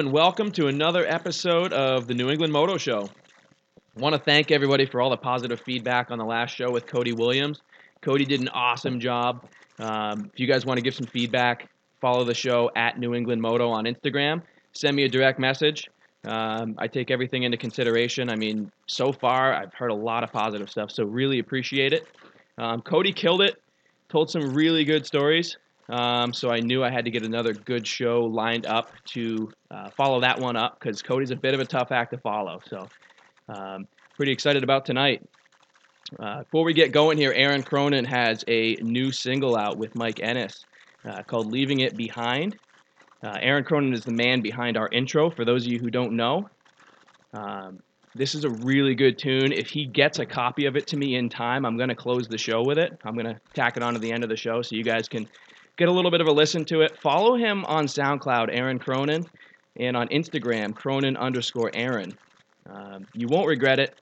And welcome to another episode of the New England Moto Show. I want to thank everybody for all the positive feedback on the last show with Cody Williams. Cody did an awesome job. Um, if you guys want to give some feedback, follow the show at New England Moto on Instagram. Send me a direct message. Um, I take everything into consideration. I mean, so far I've heard a lot of positive stuff, so really appreciate it. Um, Cody killed it, told some really good stories. Um, so I knew I had to get another good show lined up to uh, follow that one up because Cody's a bit of a tough act to follow. So um, pretty excited about tonight. Uh, before we get going here, Aaron Cronin has a new single out with Mike Ennis uh, called "Leaving It Behind." Uh, Aaron Cronin is the man behind our intro. For those of you who don't know, um, this is a really good tune. If he gets a copy of it to me in time, I'm going to close the show with it. I'm going to tack it on to the end of the show so you guys can get a little bit of a listen to it. Follow him on SoundCloud, Aaron Cronin, and on Instagram, Cronin underscore Aaron. Um, you won't regret it.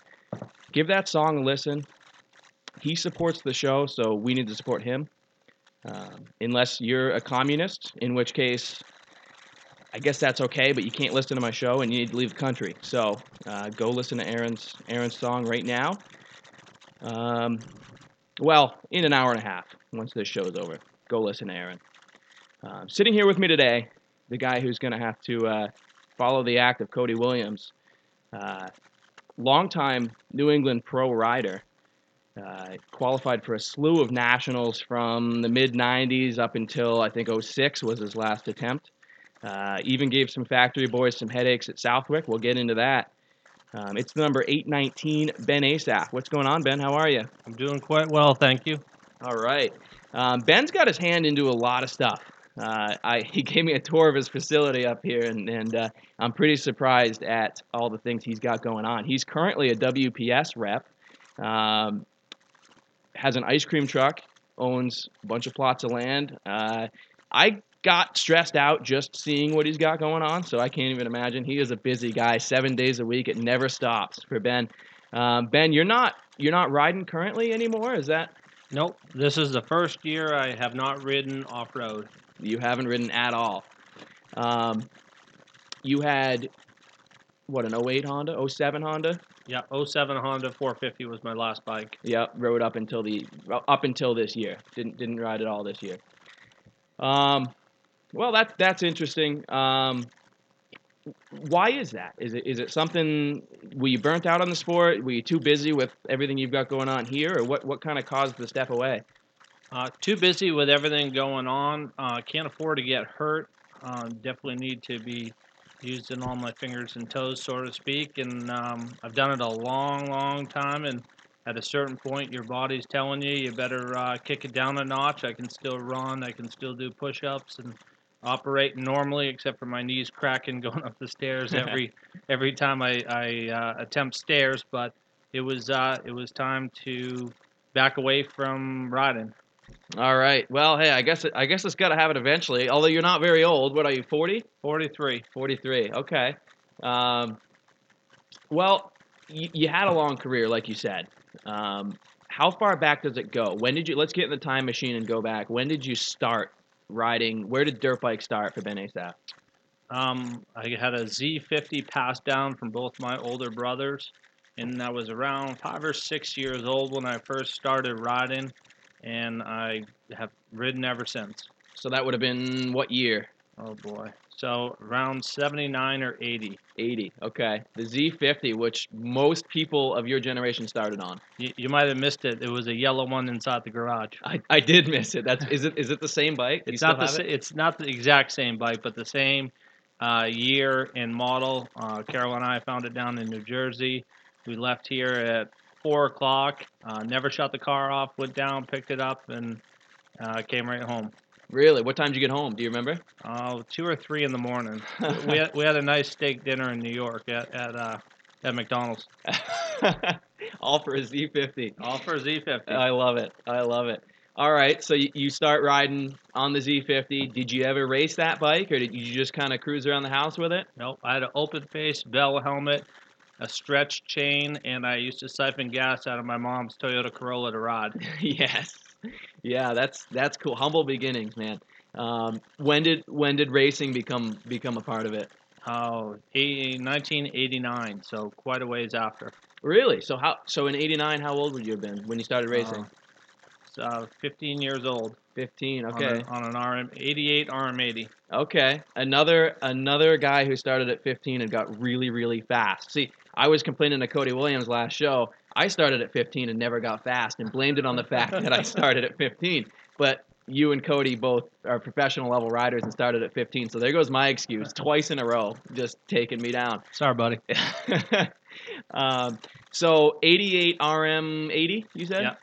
Give that song a listen. He supports the show, so we need to support him. Um, unless you're a communist, in which case, I guess that's okay, but you can't listen to my show and you need to leave the country. So uh, go listen to Aaron's Aaron's song right now. Um, well, in an hour and a half, once this show is over go listen to Aaron. Um, sitting here with me today, the guy who's going to have to uh, follow the act of Cody Williams, uh, longtime New England pro rider, uh, qualified for a slew of nationals from the mid 90s up until I think 06 was his last attempt. Uh, even gave some factory boys some headaches at Southwick. We'll get into that. Um, it's the number 819, Ben Asaf. What's going on, Ben? How are you? I'm doing quite well, thank you. All right. Um, Ben's got his hand into a lot of stuff. Uh, I, he gave me a tour of his facility up here, and, and uh, I'm pretty surprised at all the things he's got going on. He's currently a WPS rep, um, has an ice cream truck, owns a bunch of plots of land. Uh, I got stressed out just seeing what he's got going on, so I can't even imagine. He is a busy guy, seven days a week. It never stops for Ben. Um, ben, you're not you're not riding currently anymore. Is that Nope. This is the first year I have not ridden off road. You haven't ridden at all. Um, you had what an 08 Honda, 07 Honda. Yeah, 07 Honda 450 was my last bike. Yep, rode up until the up until this year. Didn't didn't ride at all this year. Um, well, that's that's interesting. Um, why is that? Is it is it something? Were you burnt out on the sport? Were you too busy with everything you've got going on here, or what? What kind of caused the step away? Uh, too busy with everything going on. Uh, can't afford to get hurt. Uh, definitely need to be using all my fingers and toes, so to speak. And um, I've done it a long, long time. And at a certain point, your body's telling you you better uh, kick it down a notch. I can still run. I can still do push-ups and operate normally, except for my knees cracking going up the stairs every every time I, I uh, attempt stairs. But it was uh, it was time to back away from riding. All right. Well, hey, I guess it, I guess it's got to happen eventually. Although you're not very old. What are you? 40? 43. 43. Okay. Um, well, you, you had a long career, like you said. Um, how far back does it go? When did you? Let's get in the time machine and go back. When did you start riding? Where did dirt bike start for Ben Asaph? Um, I had a Z50 passed down from both my older brothers, and I was around five or six years old when I first started riding, and I have ridden ever since. So that would have been what year? Oh boy. So around 79 or 80. 80. Okay. The Z50, which most people of your generation started on. You, you might have missed it. It was a yellow one inside the garage. I, I did miss it. That's is it is it the same bike? You It's not the sa- it? it's not the exact same bike, but the same uh, year and model. Uh, Carol and I found it down in New Jersey. We left here at four o'clock. Uh, never shut the car off. Went down, picked it up, and uh, came right home. Really? What time did you get home? Do you remember? Uh, two or three in the morning. we had, we had a nice steak dinner in New York at at uh, at McDonald's. All for a Z50. All for Z50. I love it. I love it. All right, so you, you start riding on the Z50. Did you ever race that bike, or did you just kind of cruise around the house with it? Nope. I had an open face bell helmet, a stretch chain, and I used to siphon gas out of my mom's Toyota Corolla to ride. yes. Yeah, that's that's cool. Humble beginnings, man. Um, when did when did racing become become a part of it? Oh, eight- 1989, so quite a ways after. Really? So how? So in '89, how old would you have been when you started racing? Uh, so, uh, 15 years old. 15. on Okay. On, an RM 88 RM80. Okay. Another another guy who started at 15 and got really really fast. See, I was complaining to Cody Williams last show. I started at 15 and never got fast and blamed it on the fact that I started at 15. But you and Cody both are professional level riders and started at 15. So there goes my excuse twice in a row, just taking me down. Sorry, buddy. um, so 88 RM 80, you said? Yeah.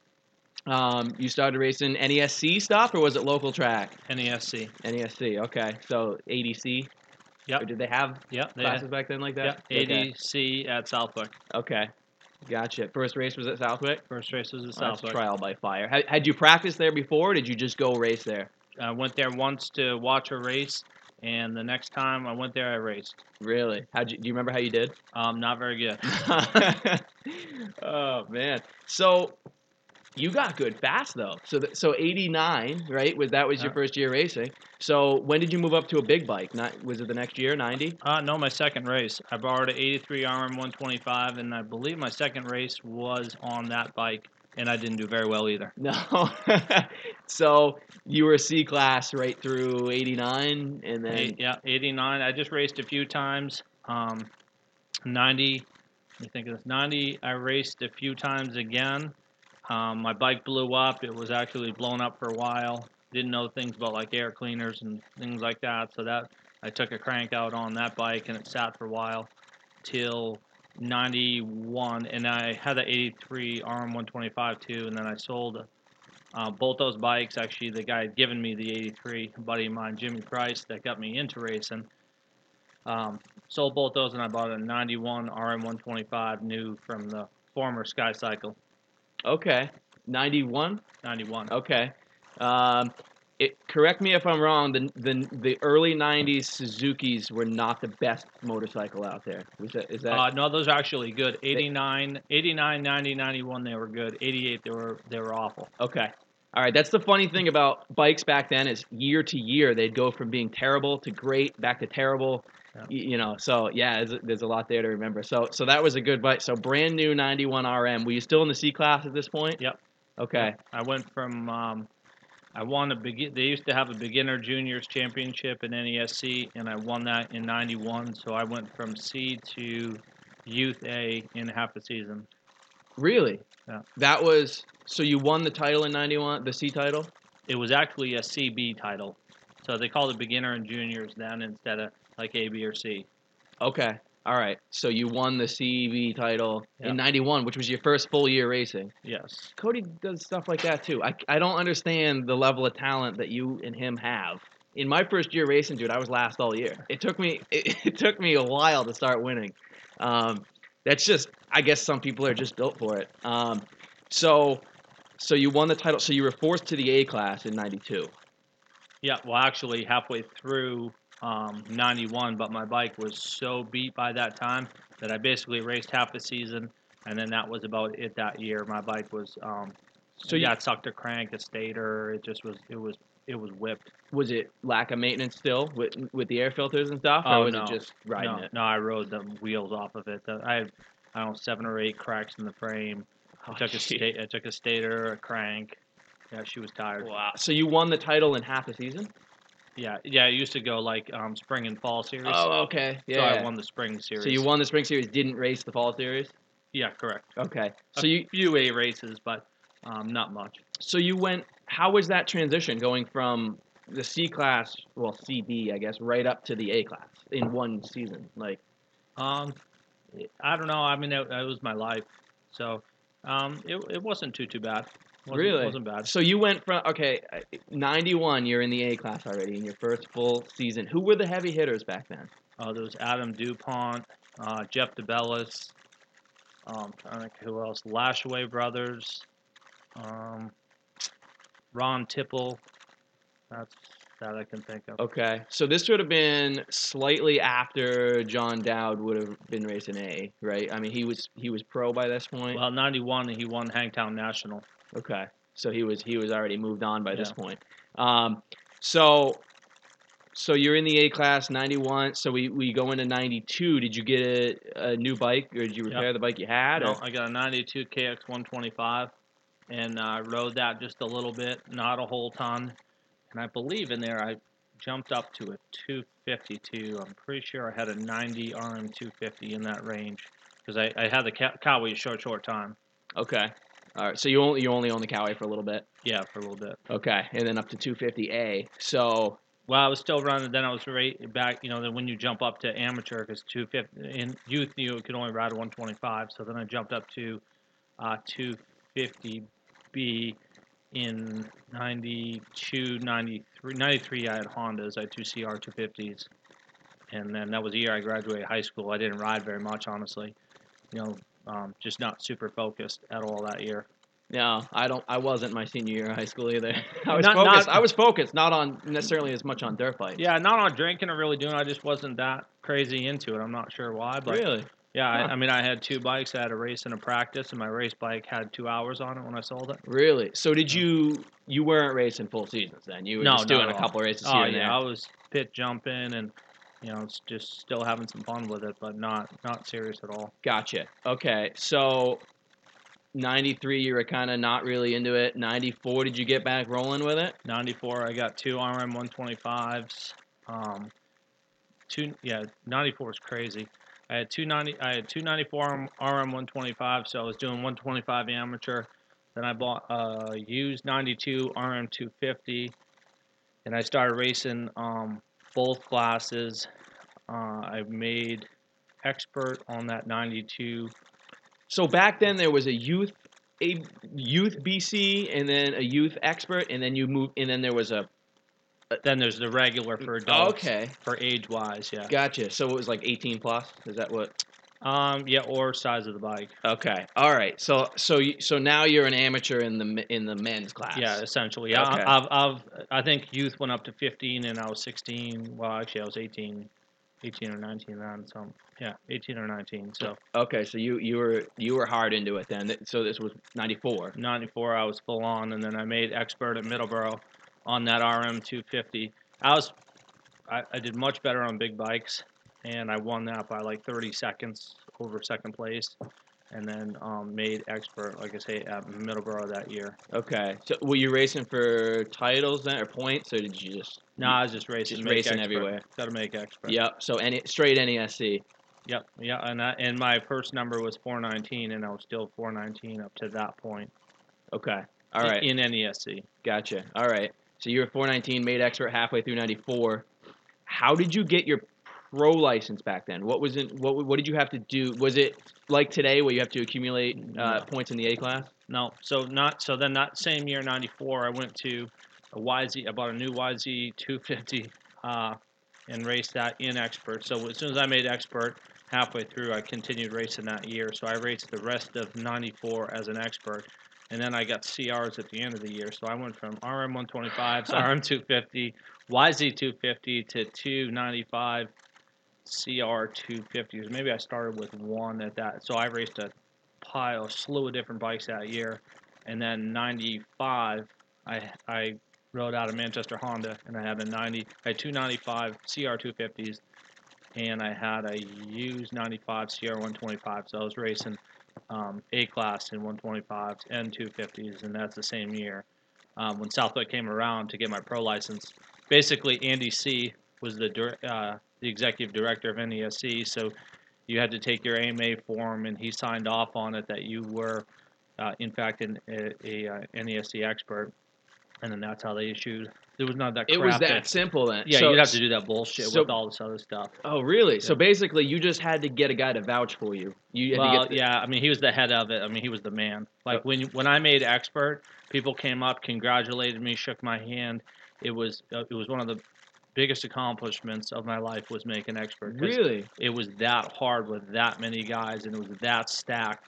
Um, you started racing NESC stuff or was it local track? NESC. NESC, okay. So 80C? Yep. Or did they have Yep. They classes back then like that? Yep. Okay. 80C at Southwick. Okay. Gotcha. First race was at Southwick? First race was at Oh, Southwick. trial by fire. Had, had you practiced there before or did you just go race there? I went there once to watch a race, and the next time I went there, I raced. Really? How'd do you remember how you did? Um, not very good. oh man. So you got good fast though. So th- so 89, right? Was that was your first year racing? So when did you move up to a big bike? Not was it the next year, 90? Uh, no, my second race. I borrowed an 83 RM 125, and I believe my second race was on that bike, and I didn't do very well either. No. so you were C class right through 89 and then Eight, yeah, 89. I just raced a few times. Um, 90. Let me think of this. 90. I raced a few times again. Um, my bike blew up. It was actually blown up for a while. Didn't know things about like air cleaners and things like that. So that I took a crank out on that bike and it sat for a while till 91. And I had the 83 RM125 too. And then I sold uh, both those bikes. Actually, the guy had given me the 83, a buddy of mine, Jimmy Price, that got me into racing. Um, sold both those, and I bought a 91 RM125 new from the former Sky Cycle okay. 91? 91. Okay. Um, it, correct me if I'm wrong. The, the the early '90s Suzuki's were not the best motorcycle out there. Was that is that Uh, no, those are actually good. 89, 89, 90, 91, they were good. 88, they were they were awful. okay? All right. That's the funny thing about bikes back then is year to year they'd go from being terrible to great, back to terrible. Yeah. You know, so yeah, there's, there's a lot there to remember. So so that was a good bike. So brand new 91 RM. Were you still in the C class at this point? Yep. Okay. I went from um, I won a begin. They used to have a beginner juniors championship in NESC, and I won that in '91. So I went from C to Youth A in half a season. Really? Yeah. That was so you won the title in '91, the C title. It was actually a CB title, so they called it beginner and juniors then instead of like A, B, or C. Okay. All right. So you won the CB title Yeah. in 91, which was your first full year racing. Yes. Cody does stuff like that too. I, I don't understand the level of talent that you and him have. In my first year racing, dude, I was last all year. It took me it, it took me a while to start winning. Um, that's just I guess some people are just built for it. Um, so so you won the title. So you were forced to the A class in 92. Yeah. Well, actually, halfway through um, '91, but my bike was so beat by that time that I basically raced half the season, and then that was about it that year. My bike was um, So yeah, it sucked a crank, a stator. It just was it was it was whipped. Was it lack of maintenance still with with the air filters and stuff, or Oh, was no. it just riding no, it? no, I rode the wheels off of it. I had I don't know seven or eight cracks in the frame. I Oh, took a gee. sta- I took a stator, a crank. Yeah, she was tired. Wow. So you won the title in half a season? Yeah, yeah. It used to go like um, spring and fall series. Oh, okay. Yeah. So I won the spring series. So you won the spring series, didn't race the fall series? Yeah, correct. Okay. So So you few A races, but um, not much. so you went how was that transition going from the C class, well CB, I guess, right up to the A class in one season? Like Um, I don't know. I mean, it, it was my life, so um, it it wasn't too too bad. Wasn't, Really? wasn't bad. so you went from okay, uh, 91 you're in the A class already in your first full season. Who were the heavy hitters back then? Uh, there was Adam Dupont, uh, Jeff DeBellis, um, to think who else? Lashaway Brothers, um, Ron Tipple. That's that I can think of. Okay. So this would have been slightly after John Dowd would have been racing A, right? I mean, he was he was pro by this point. Well, '91 he won Hangtown National. Okay, so he was he was already moved on by this point. Um, so so you're in the A class, 91. So we, we go into 92. Did you get a, a new bike, or did you Yep. repair the bike you had? No, or- I got a 92 KX 125 and I rode that just a little bit, not a whole ton. And I believe in there I jumped up to a 252. I'm pretty sure I had a 90 RM 250 in that range because I, I had the Cow- Cowboy a short, short time. Okay. All right. So you only you only own the Cowie for a little bit. Yeah, for a little bit. Okay, and then up to 250A. So Well, I was still running. Then I was right back. You know, then when you jump up to amateur, because 250 in youth you could only ride 125. So then I jumped up to uh, 250B in 92, 93, 93. I had Hondas. I had two CR 250s, and then that was the year I graduated high school. I didn't ride very much, honestly. You know, um, just not super focused at all that year. no, I don't. I wasn't my senior year of high school either. I was Not- focused. not- I was focused, not on necessarily as much on dirt bikes. Yeah, not on drinking or really doing. I just wasn't that crazy into it. I'm not sure why, but Really? Yeah, Huh. I, I mean, I had two bikes. I had a race and a practice, and my race bike had two hours on it when I sold it. Really? So did you? You weren't racing full seasons then? You were No, just doing a couple races Oh here and yeah, there. I was pit jumping and you know, it's just still having some fun with it, but not not serious at all. Gotcha. Okay, so. 93, you were kind of not really into it. 94, did you get back rolling with it? 94, I got two RM 125s. Um, two yeah, 94 is crazy. I had two 90, I had two 94 RM 125, so I was doing 125 amateur. Then I bought a used 92 RM 250, and I started racing um, both classes. Uh, I made expert on that 92. So back then there was a youth a youth BC and then a youth expert and then you move and then there was a Then there's the regular for adults. okay For age wise, yeah. gotcha so it was like 18 plus is that what Um, yeah, or size of the bike. okay all right so so you, so now you're an amateur in the in the men's class Yeah, essentially. Yeah, Okay. I've, I've, I think youth went up to 15 and I was 16. Well, actually, I was 18, 18 or 19 then. So yeah, 18 or 19. So okay so you you were you were hard into it then so this was 94 94, I was full on, and then I made expert at Middleborough on that RM 250. I was, I, I did much better on big bikes, and I won that by like 30 seconds over second place. And then um, made expert, like I say, at Middleborough that year. okay so were you racing for titles then or points or did you just No, I was just racing. Just racing expert. everywhere. Got to make expert. yep so any straight NESC Yep. Yeah, and I, and my first number was 419, and I was still 419 up to that point. okay All right. in- In, NESC. Gotcha. All right. So you were 419, made expert halfway through 94. How did you get your pro license back then? What was it? What what did you have to do? Was it like today where you have to accumulate uh, points in the A class? No, so not so then that same year 94, I went to a YZ. I bought a new YZ 250 uh, and raced that in expert. So as soon as I made expert, halfway through, I continued racing that year. So I raced the rest of 94 as an expert. And then I got CRs at the end of the year. So I went from RM 125s, RM 250, YZ 250 to 295 CR 250s. Maybe I started with one at that. So I raced a pile, a slew of different bikes that year. And then 95, I I rode out of Manchester Honda, and I had a 90, I had two 95 CR 250s, and I had a used 95 CR 125. So I was racing um, A class in 125s and 250s, and that's the same year. Um, when Southwick came around to get my pro license, basically Andy C was the uh, the executive director of NESC, so you had to take your AMA form, and he signed off on it that you were, uh, in fact, an, a, a, uh NESC expert, and then that's how they issued. There was not that. It was crap that simple then. Yeah, So- you'd have to do that bullshit so- with all this other stuff. Oh, really? So basically, you just had to get a guy to vouch for you. You Well, the- yeah, I mean, he was the head of it. I mean, he was the man. Like Oh. when when I made expert, people came up, congratulated me, shook my hand. It was uh, it was one of the biggest accomplishments of my life was making expert. Really? It was that hard with that many guys, and it was that stacked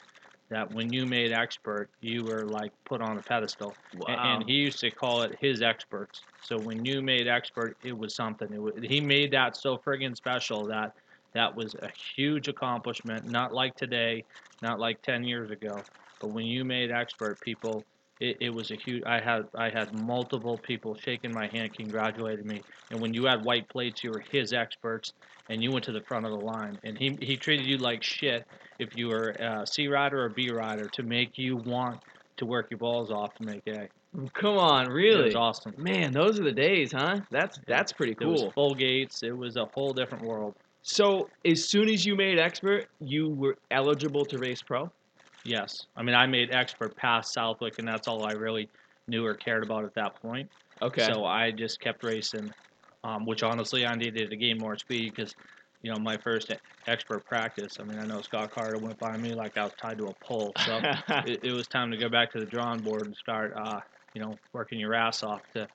that when you made expert, you were like put on a pedestal. Wow. And he used to call it his experts. So when you made expert, it was something. It was, he made that so friggin' special that that was a huge accomplishment. Not like today, not like 10 years ago. But when you made expert, people it, it was a huge. I had I had multiple people shaking my hand, congratulating me. And when you had white plates, you were his experts, and you went to the front of the line. And he he treated you like shit if you were a C rider or B rider to make you want to work your balls off to make A. Come on, It really? was awesome. Man, those are the days, huh? That's that's pretty It was cool. full gates. It was a whole different world. So, as soon as you made expert, you were eligible to race pro. Yes, I mean I made expert past Southwick, and that's all I really knew or cared about at that point. Okay. So I just kept racing, um, which honestly I needed to gain more speed because, you know, my first expert practice. I mean, I know Scott Carter went by me like I was tied to a pole. So it, it was time to go back to the drawing board and start, uh, you know, working your ass off to,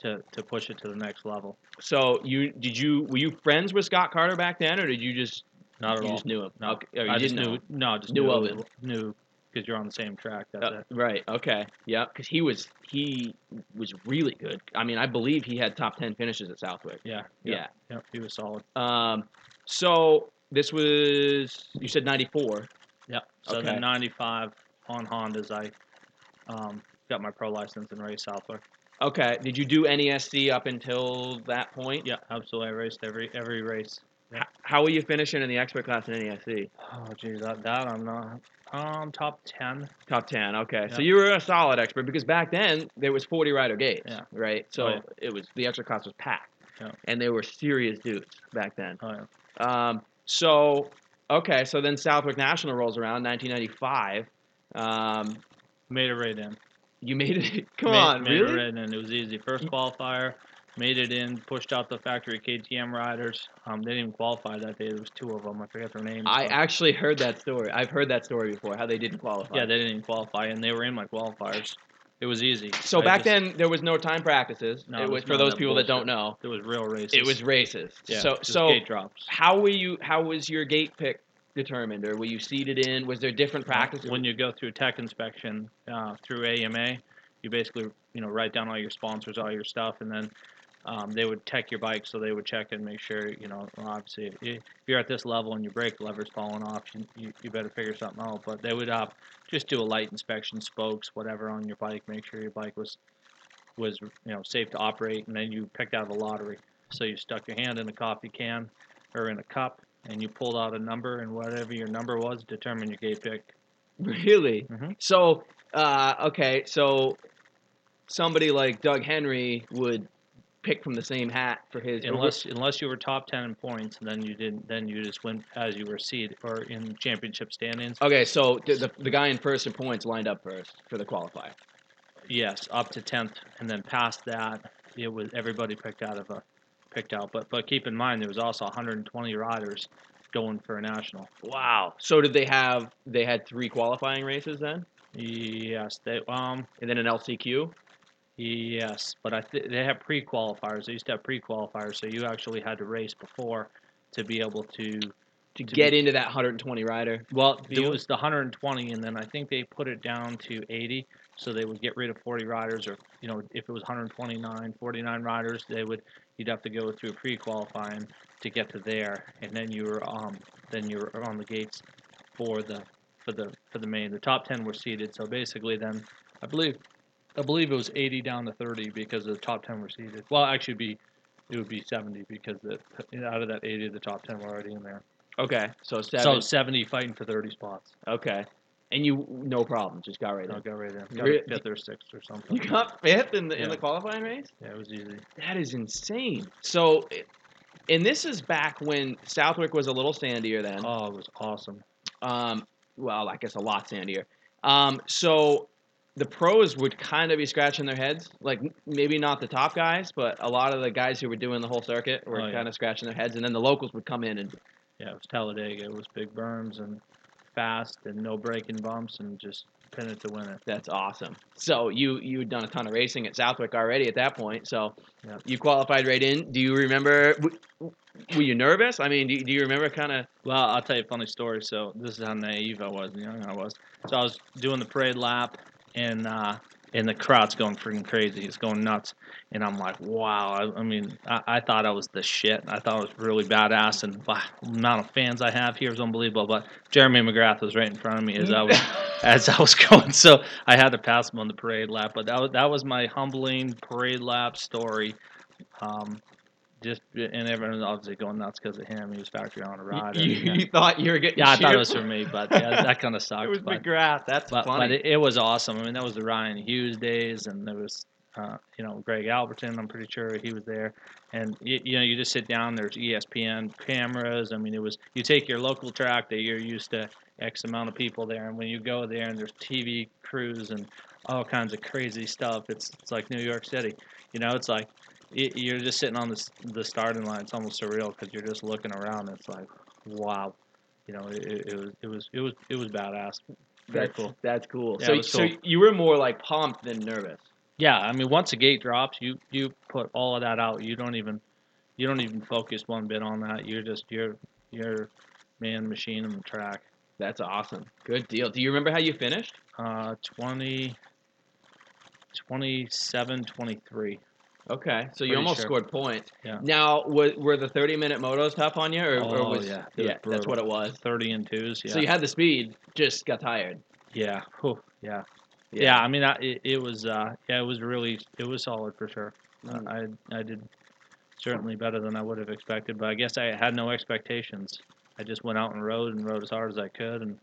to, to push it to the next level. so you did you were you friends with Scott Carter back then, or did you just Not at you all. just knew him? No, Okay. I just knew. No, just Knew knew of him. Knew because you're on the same track. That's Uh, it. right. Okay. Yeah. Because he was he was really good. I mean, I believe he had top ten finishes at Southwick. Yeah. Yeah. Yeah. He was solid. Um. So this was you said ninety four. Yeah. So Okay. then '95 on Hondas, I um, got my pro license and raced Southwick. Okay. Did you do NESC up until that point? Yeah, absolutely. I raced every every race. H- how were you finishing in the expert class in NESC? Oh, geez, that, that I'm not. Um, top ten. Top ten. Okay. So you were a solid expert because back then there was forty rider gates. Yeah. Right. So Oh, yeah. it was the extra class was packed. Yeah. And they were serious dudes back then. Oh, yeah. Um, so, okay, so then Southwick National rolls around, 1995. Um, Made it right in. you made it. Come made, on, made really? it right in. It was easy. First qualifier, made it in. Pushed out the factory KTM riders. Um, they didn't even qualify that day. There was two of them. I forget their names. I actually heard that story. I've heard that story before. How they didn't qualify. yeah, they didn't even qualify, and they were in my qualifiers. It was easy. so I back just- then there was no time practices. No, it was for those that people that don't know. it was real races. It was races. yeah, so so gate drops. how were you? How was your gate pick determined, or were you seated in? Was there different practices? When you go through tech inspection uh, through AMA, you basically you know write down all your sponsors, all your stuff, and then um, they would tech your bike, so they would check and make sure you know obviously if you- if you're at this level and your brake lever's falling off, you, you, you better figure something out. But they would uh, just do a light inspection, spokes, whatever on your bike, make sure your bike was was you know safe to operate, and then you picked out of a lottery. So you stuck your hand in a coffee can or in a cup, and you pulled out a number, and whatever your number was, determined your gate pick. Really? Mhm. So, uh, okay, so somebody like Doug Henry would pick from the same hat for his. unless unless you were top ten in points, then you didn't. Then you just went as you were seed or in championship standings. Okay, so the, the the guy in first in points lined up first for the qualifier. Yes, up to tenth, and then past that, it was everybody picked out of a picked out. But but keep in mind there was also 120 riders going for a national. Wow. So did they have? They had three qualifying races then, Yes, they um and then an LCQ. Yes, but I th- they have pre qualifiers. They used to have pre qualifiers, so you actually had to race before to be able to To, To get be- into that 120 rider. Well, it was the 120, and then I think they put it down to 80, so they would get rid of 40 riders, or you know, if it was 129, 49 riders, they would you'd have to go through pre-qualifying to get to there, and then you were um then you were on the gates for the for the for the main. The top 10 were seated, so basically then I believe I believe it was 80 down to 30 because the top 10 were seeded. Well, actually, be it would be 70 because the out of that 80, the top 10 were already in there. Okay, so seven. So 70 fighting for 30 spots. okay, and you no problem, just got right in. go right in. Re- Got a fifth or sixth or something. You got fifth in the in the qualifying race. Yeah, it was easy. That is insane. So, and this is back when Southwick was a little sandier then. Oh, it was awesome. Um, well, I guess a lot sandier. Um, so the pros would kind of be scratching their heads, like maybe not the top guys, but a lot of the guys who were doing the whole circuit were Oh, yeah. kind of scratching their heads, and then the locals would come in and Yeah, it was Talladega. It was big berms and fast and no braking bumps and just pin it to win it. that's awesome. So you you had done a ton of racing at Southwick already at that point, so Yeah. you qualified right in. Do you remember? Were you nervous? I mean, do, do you remember kind of? Well, I'll tell you a funny story. So this is how naive I was and young I was. So I was doing the parade lap, and uh, and the crowd's going freaking crazy. It's going nuts, and I'm like, wow. I, I mean, I, I thought I was the shit. I thought I was really badass, and wow, the amount of fans I have here is unbelievable. But Jeremy McGrath was right in front of me as I was as I was going, so I had to pass him on the parade lap. But that was, that was my humbling parade lap story. Um, just and everyone was obviously going nuts because of him. He was factory on a ride. You, you thought you were getting yeah, I thought it was for me, but yeah, that kind of sucked. It was but, McGrath. That's but, funny. but it, it was awesome. I mean, that was the Ryan Hughes days, and there was, uh, you know, Greg Albertyn. I'm pretty sure he was there. And you, you know, you just sit down. There's ESPN cameras. I mean, it was you take your local track that you're used to X amount of people there, and when you go there and there's TV crews and all kinds of crazy stuff, it's it's like New York City. You know, it's like you're just sitting on the the starting line. It's almost surreal because you're just looking around. It's like, wow. You know, it, it, was it was it was it was badass. Very that's, cool. That's cool. Yeah, so, was so you were more like pumped than nervous. Yeah, I mean, once the gate drops, you you put all of that out. You don't even you don't even focus one bit on that. You're just you're you're man machine on the track. That's awesome. Good deal. Do you remember how you finished? Uh, 20, 27, 23. Okay, so you almost sure. scored points. Yeah. Now, were, were the 30 minute motos tough on you, or, or Oh, was yeah, yeah, that's what it was. Thirty and twos. Yeah. So you had the speed, just got tired. yeah. Whew, yeah. Yeah. I mean, I, it, it was uh, yeah, it was really it was solid for sure. Uh, Mm. I I did certainly better than I would have expected, but I guess I had no expectations. I just went out and rode and rode as hard as I could, and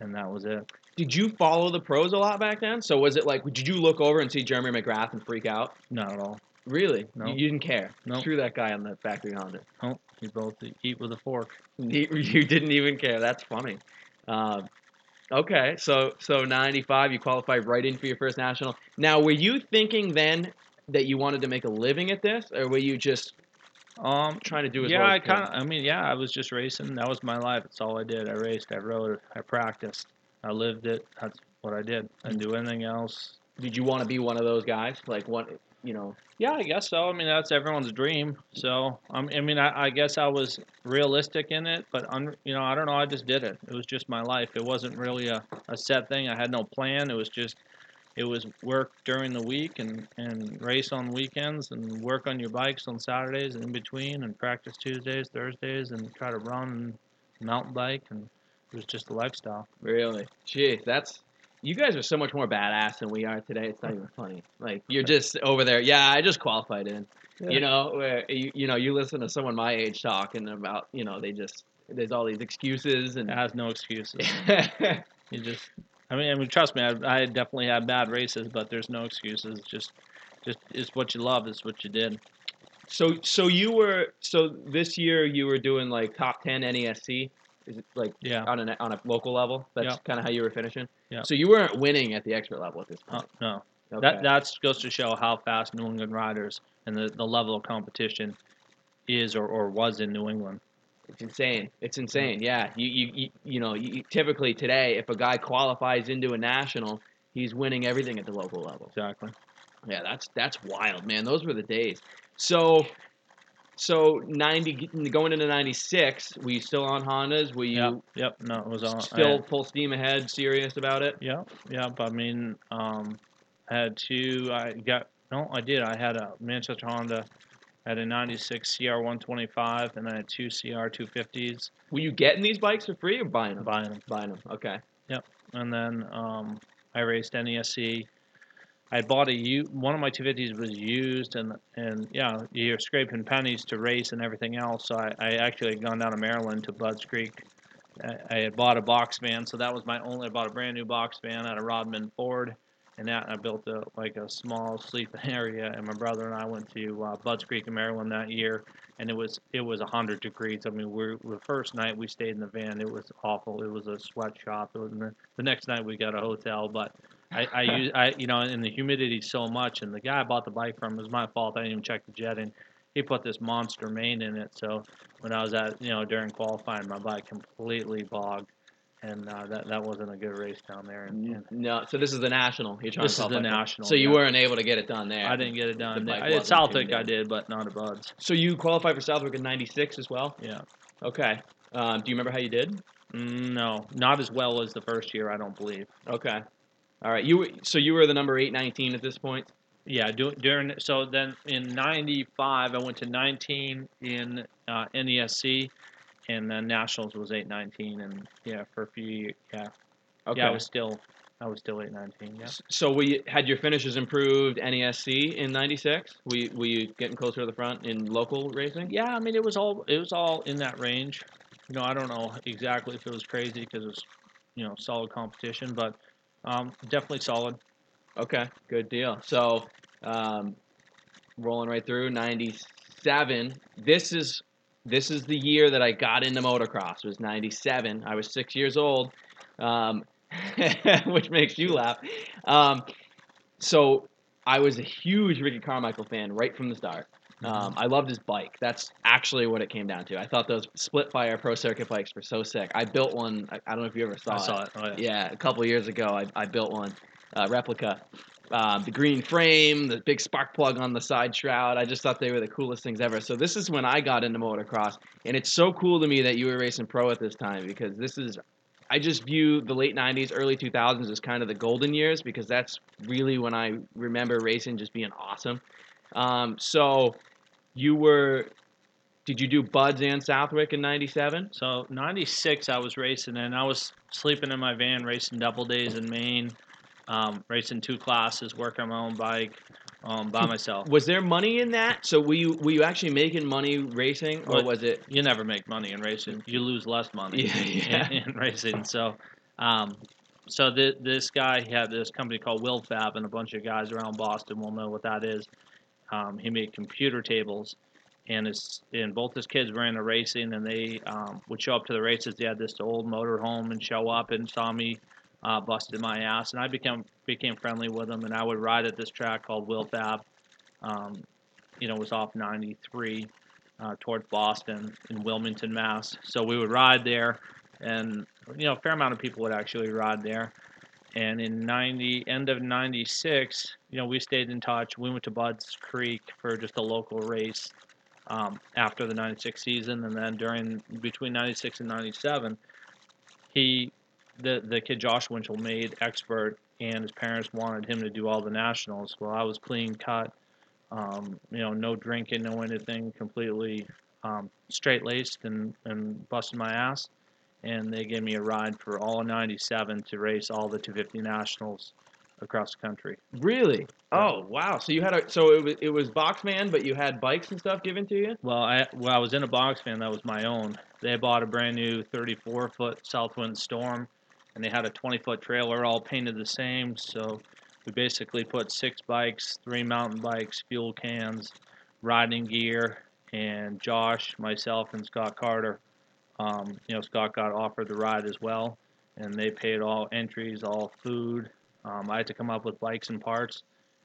and that was it. Did you follow the pros a lot back then? So was it like, did you look over and see Jeremy McGrath and freak out? Not at all. Really? No. You, you didn't care. No. Screw that guy on the factory Honda. Oh, you both eat with a fork. You, you didn't even care. That's funny. Um, okay, so so '95, you qualified right in for your first national. Now, were you thinking then that you wanted to make a living at this, or were you just Um, trying to do as yeah, well as I kind of. I mean, yeah, I was just racing. That was my life. That's all I did. I raced. I rode. I practiced. I lived it. That's what I did. I didn't do anything else. Did you want to be one of those guys? Like one, you know? Yeah, I guess so. I mean, that's everyone's dream. So, um, I mean, I, I guess I was realistic in it, but un, you know, I don't know. I just did it. It was just my life. It wasn't really a, a set thing. I had no plan. It was just, it was work during the week and and race on weekends and work on your bikes on Saturdays and in between and practice Tuesdays, Thursdays, and try to run and mountain bike and it was just a lifestyle. Really? Jeez, that's. You guys are so much more badass than we are today. It's not even funny. Like you're just over there. Yeah, I just qualified in. You know, where you, you know, you listen to someone my age talking about, you know, they just there's all these excuses and It has no excuses. You just, I mean, I mean, trust me, I, I definitely had bad races, but there's no excuses. Just, just it's what you love. It's what you did. so so you were so this year you were doing like top 10 NESC is it like Yeah. on a on a local level that's Yeah. kind of how you were finishing Yeah. so you weren't winning at the expert level at this Uh, point no, okay. that that goes to show how fast New England riders and the, the level of competition is or, or was in New England. It's insane. It's insane. Yeah. You you you, you know, you, typically today if a guy qualifies into a national, he's winning everything at the local level. Exactly. Yeah, that's that's wild, man. Those were the days. So so 90 going into 96, were you still on Hondas? Were you Yep. Yep. No, it was on. Still had- full steam ahead, serious about it? Yep. Yep. I mean, um, I had two. I got no. I did. I had a Manchester Honda. I had a '96 CR 125, and I had two CR 250s. Were you getting these bikes for free or buying them? Buying them. Buying them. Okay. Yep. And then um, I raced NESC. I bought a U. One of my 250s was used, and and yeah, you're scraping pennies to race and everything else. So I, I actually had gone down to Maryland to Budds Creek. I, I had bought a box van, so that was my only. I bought a brand new box van out of Rodman Ford, and that I built a like a small sleeping area. And my brother and I went to uh, Budds Creek in Maryland that year, and it was it was a 100 degrees. I mean, we're the first night we stayed in the van, it was awful. It was a sweatshop. It was the next night we got a hotel, but I I use I you know, and the humidity so much, and the guy I bought the bike from it was my fault. I didn't even check the jet jetting. He put this monster main in it, so when I was at you know during qualifying, my bike completely bogged. And uh, that that wasn't a good race down there. And, and No, so this is the national. You're trying This to is the national, So you yeah. weren't able to get it done there. I didn't get it done. bike I did Southwick, I did, but not at Budds. So you qualified for Southwick in '96 as well. Yeah. Okay. Um, do you remember how you did? Mm, No, not as well as the first year. I don't believe. Okay. All right. You were- so you were the number eight nineteen at this point. Yeah, do, during so then in '95 I went to 19 in uh, NESC, and then nationals was 819, and yeah, for a few yeah, Okay. yeah, I was still I was still 819. Yeah. So we had your finishes improved NESC in '96. We you getting closer to the front in local racing? Yeah, I mean it was all it was all in that range. You know, I don't know exactly if it was crazy because it was, you know, solid competition, but um, definitely solid. Okay, good deal. So, um, rolling right through '97. This is this is the year that I got into motocross. It was '97. I was six years old, um, which makes you laugh. Um, so I was a huge Ricky Carmichael fan right from the start. Um, I loved his bike. That's actually what it came down to. I thought those Splitfire pro circuit bikes were so sick. I built one. I, I don't know if you ever saw I it. saw it. Oh, yeah. Yeah, a couple years ago, I, I built one, uh, replica. Um, the green frame, the big spark plug on the side shroud. I just thought they were the coolest things ever. So this is when I got into motocross, and it's so cool to me that you were racing pro at this time because this is, I just view the late '90s, early 2000s as kind of the golden years because that's really when I remember racing just being awesome. Um, so you were, did you do Budds and Southwick in '97? So '96, I was racing, and I was sleeping in my van, racing double days in Maine, um, racing two classes, working on my own bike, um, by myself. Was there money in that? So were you were you actually making money racing, or Well, was it? You never make money in racing; you lose less money Yeah, yeah. in, in racing. So, um, so th- this guy he had this company called Will Fab, and a bunch of guys around Boston will know what that is. Um, he made computer tables, and his and both his kids were into racing, and they um, would show up to the races. They had this old motor home and show up and saw me uh, busted my ass, and I became became friendly with them, and I would ride at this track called Will Fab. Um, you know, it was off 93 uh, towards Boston in Wilmington, Mass. So we would ride there, and you know, a fair amount of people would actually ride there. And in 90, end of 96, you know, we stayed in touch. We went to Budds Creek for just a local race um, after the 96 season. And then during, between 96 and 97, he, the, the kid Josh Winchell made expert, and his parents wanted him to do all the nationals. Well, I was clean cut, um, you know, no drinking, no anything, completely um, straight laced and, and busting my ass and they gave me a ride for all 97 to race all the 250 nationals across the country. Really? Oh wow! So you had a so it was it was box Boxman, but you had bikes and stuff given to you. Well, I well I was in a box van that was my own. They bought a brand new 34 foot Southwind Storm, and they had a 20 foot trailer all painted the same. So we basically put six bikes, three mountain bikes, fuel cans, riding gear, and Josh, myself, and Scott Carter. Um, you know, Scott got offered the ride as well, and they paid all entries, all food. Um, I had to come up with bikes and parts,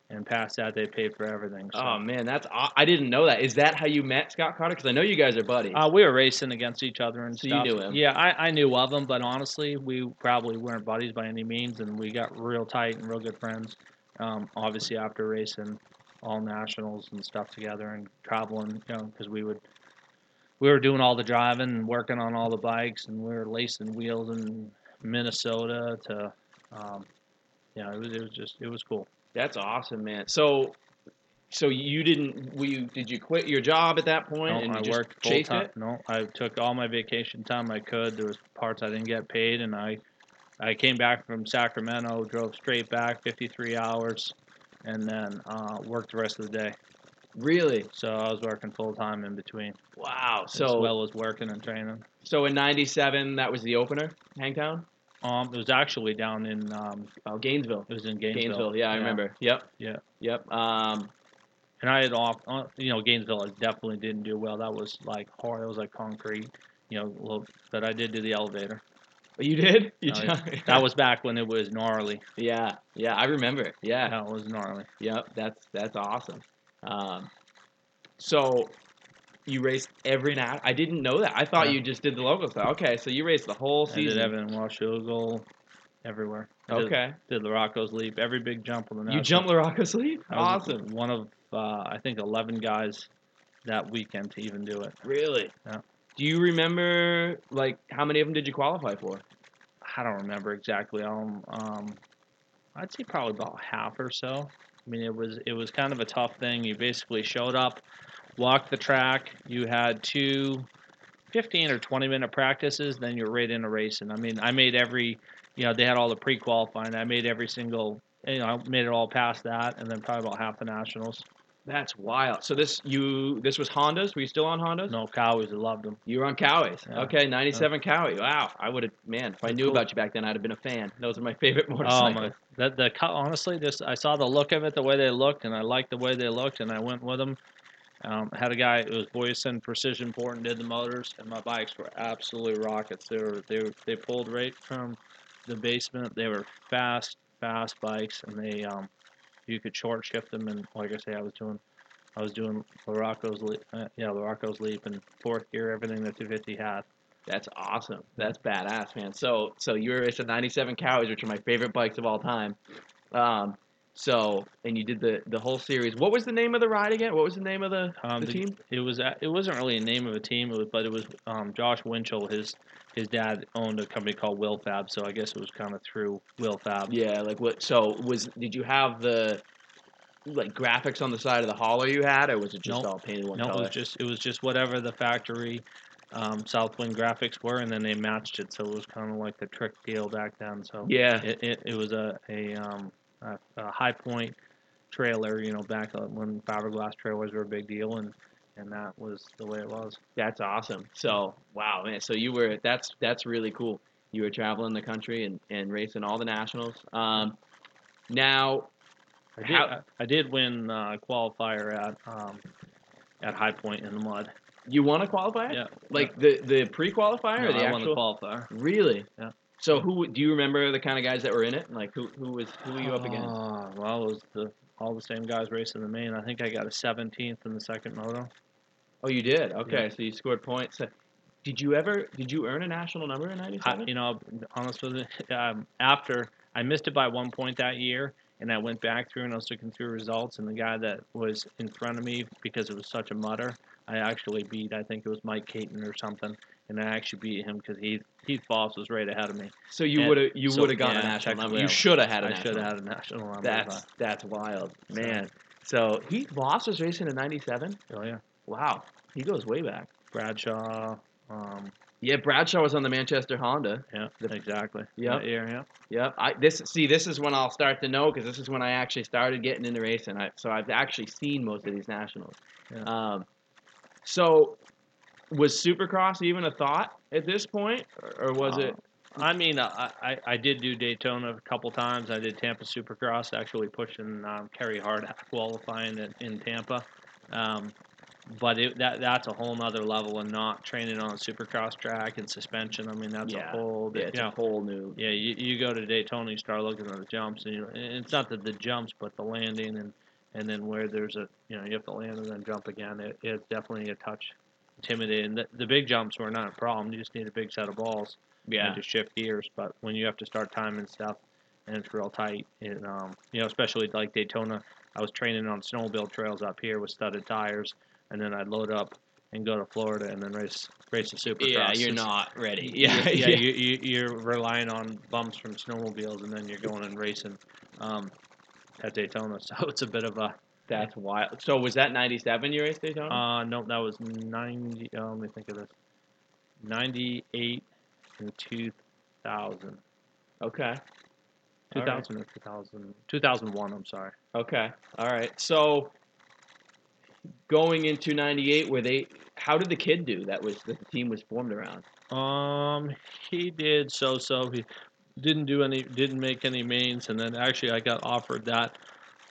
and past that, they paid for everything. So. Oh man, that's I didn't know that. Is that how you met Scott Carter? Because I know you guys are buddies. Uh, we were racing against each other and So you knew him? Yeah, I, I knew of him, but honestly, we probably weren't buddies by any means, and we got real tight and real good friends. Um, obviously, after racing all nationals and stuff together and traveling, you know, because we would we were doing all the driving and working on all the bikes, and we were lacing wheels in Minnesota to, um, yeah, it was it was just it was cool. That's awesome, man. So, so you didn't? We did you quit your job at that point No, and you I just worked full time. it? No, I took all my vacation time I could. There was parts I didn't get paid, and I, I came back from Sacramento, drove straight back, 53 hours, and then uh, worked the rest of the day. Really? So I was working full time in between, Wow. So as So, well as working and training. so in '97, that was the opener, Hangtown. Um, it was actually down in um, Oh, Gainesville. it was in Gainesville. Gainesville. Yeah, I remember. Yep. Yeah. Yep. Um, And I had off, uh, you know, Gainesville I definitely didn't do well. That was like hard. It was like concrete, you know. Little, but I did do the elevator. you did? You Oh, ju- That was back when it was gnarly. Yeah. Yeah, I remember. Yeah. That was gnarly. Yep, that's that's awesome. Um, so you raced every night. I didn't know that. I thought Yeah. you just did the local stuff. Okay, so you raced the whole I did season. Evan Washougal, everywhere. I did, Okay, did Larocco's leap, every big jump on the you jumped Larocco's Leap. I Awesome. One of uh, I think eleven guys that weekend to even do it. Really? Yeah. Do you remember like how many of them did you qualify for? I don't remember exactly. Um, um, I'd say probably about half or so. I mean, it was it was kind of a tough thing. You basically showed up, walked the track. You had two 15 or 20 minute practices, then you're right into racing. I mean, I made every, you know, they had all the pre qualifying. I made every single, you know, I made it all past that, and then probably about half the nationals. That's wild. So this you this was Hondas. Were you still on Hondas? No, Cowies, I loved them. You were on Cowies. Yeah. Okay, '97 Cowie. Wow, I would have. Man, if I knew cool. about you back then, I'd have been a fan. Those are my favorite motorcycles. Oh my, the the honestly, this I saw the look of it, the way they looked, and I liked the way they looked, and I went with them. Um, had a guy, it was Boyson Precision Port, and did the motors, and my bikes were absolutely rockets. They were they were, they pulled right from the basement. They were fast, fast bikes, and they um, you could short shift them, and like I say, I was doing. I was doing Larocco's uh, yeah, Larocco's leap and fourth gear, everything that 250 had. That's awesome. That's badass, man. So so you were racing '97 Cowies, which are my favorite bikes of all time. Um, so and you did the the whole series. What was the name of the ride again? What was the name of the, Um, the the- team? It was it wasn't really a name of a team, but it was um, Josh Winchell. His his dad owned a company called Willfab, so I guess it was kind of through Willfab. Yeah, like what? So was did you have the like graphics on the side of the hauler you had, or was it just Nope. all painted one color? No, it was just it was just whatever the factory um, Southwind graphics were, and then they matched it, so it was kind of like the trick deal back then. So yeah, it, it, it was a a, um, a a high point trailer, you know, back when fiberglass trailers were a big deal, and and that was the way it was. That's awesome. So wow, man. So you were that's that's really cool. You were traveling the country and, and racing all the nationals. Um, now, I did, How- I, I did win uh, qualifier at um, at High Point in the mud. you won a qualifier? Yeah, Like the the pre qualifier No, or the I won the actual? qualifier. really? Yeah. So who do you remember the kind of guys that were in it? Like who who was who were you up against? Uh, well, it was the all the same guys racing the main. I think I got a 17th in the second moto. Oh, you did. Okay, so you scored points. So, did you ever did you earn a national number in I, '97? you know, honest with you, um, after I missed it by one point that year, and I went back through and I was looking through results, and the guy that was in front of me because it was such a mutter, I actually beat. I think it was Mike Caton or something, and I actually beat him because Heath Heath Voss was right ahead of me. So you would have you so, would have gotten a yeah, national number. You should have had a I national. should have had a national number. That's that's wild, man. So Heath Voss was racing in '97. oh yeah, Wow, he goes way back. Bradshaw. Um, Yeah, Bradshaw was on the Manchester Honda. yeah, The- exactly. Yep. That year, yeah. Yep. I this see this is when I'll start to know because this is when I actually started getting into racing. I, so I've actually seen most of these nationals. Yeah. Um, so was Supercross even a thought at this point, or, or was it? Uh, I mean, I, I I did do Daytona a couple times. I did Tampa Supercross, actually pushing um, Carey Hart qualifying in, in Tampa. Um, but it, that that's a whole nother level and not training on a Supercross track and suspension. I mean, that's Yeah. a whole. Yeah, it's you a whole new. yeah, you, you go to Daytona, you start looking at the jumps, and, you, and it's not that the jumps, but the landing and and then where there's a you know you have to land and then jump again. It, it's definitely a touch intimidating. The, the big jumps were not a problem. You just need a big set of balls Yeah. and to shift gears. But when you have to start timing stuff and it's real tight, it, um, you know, especially like Daytona, I was training on snowmobile trails up here with studded tires, and then I'd load up and go to Florida and then race race the Supercross. Yeah, you're not ready. yeah, Yeah, yeah, You, you, you're relying on bumps from snowmobiles, and then you're going and racing um, at Daytona. So it's a bit of a. That's wild. So was that '97 you raced Daytona? Uh, no, that was ninety. Uh, let me think of this. Ninety-eight and two thousand. okay. All right. 2000 or 2000, 2001, I'm sorry. Okay. All right. So going into '98, were they? How did the kid do? That was that the team was formed around. Um, he did so so. He didn't do any, didn't make any mains, and then actually I got offered that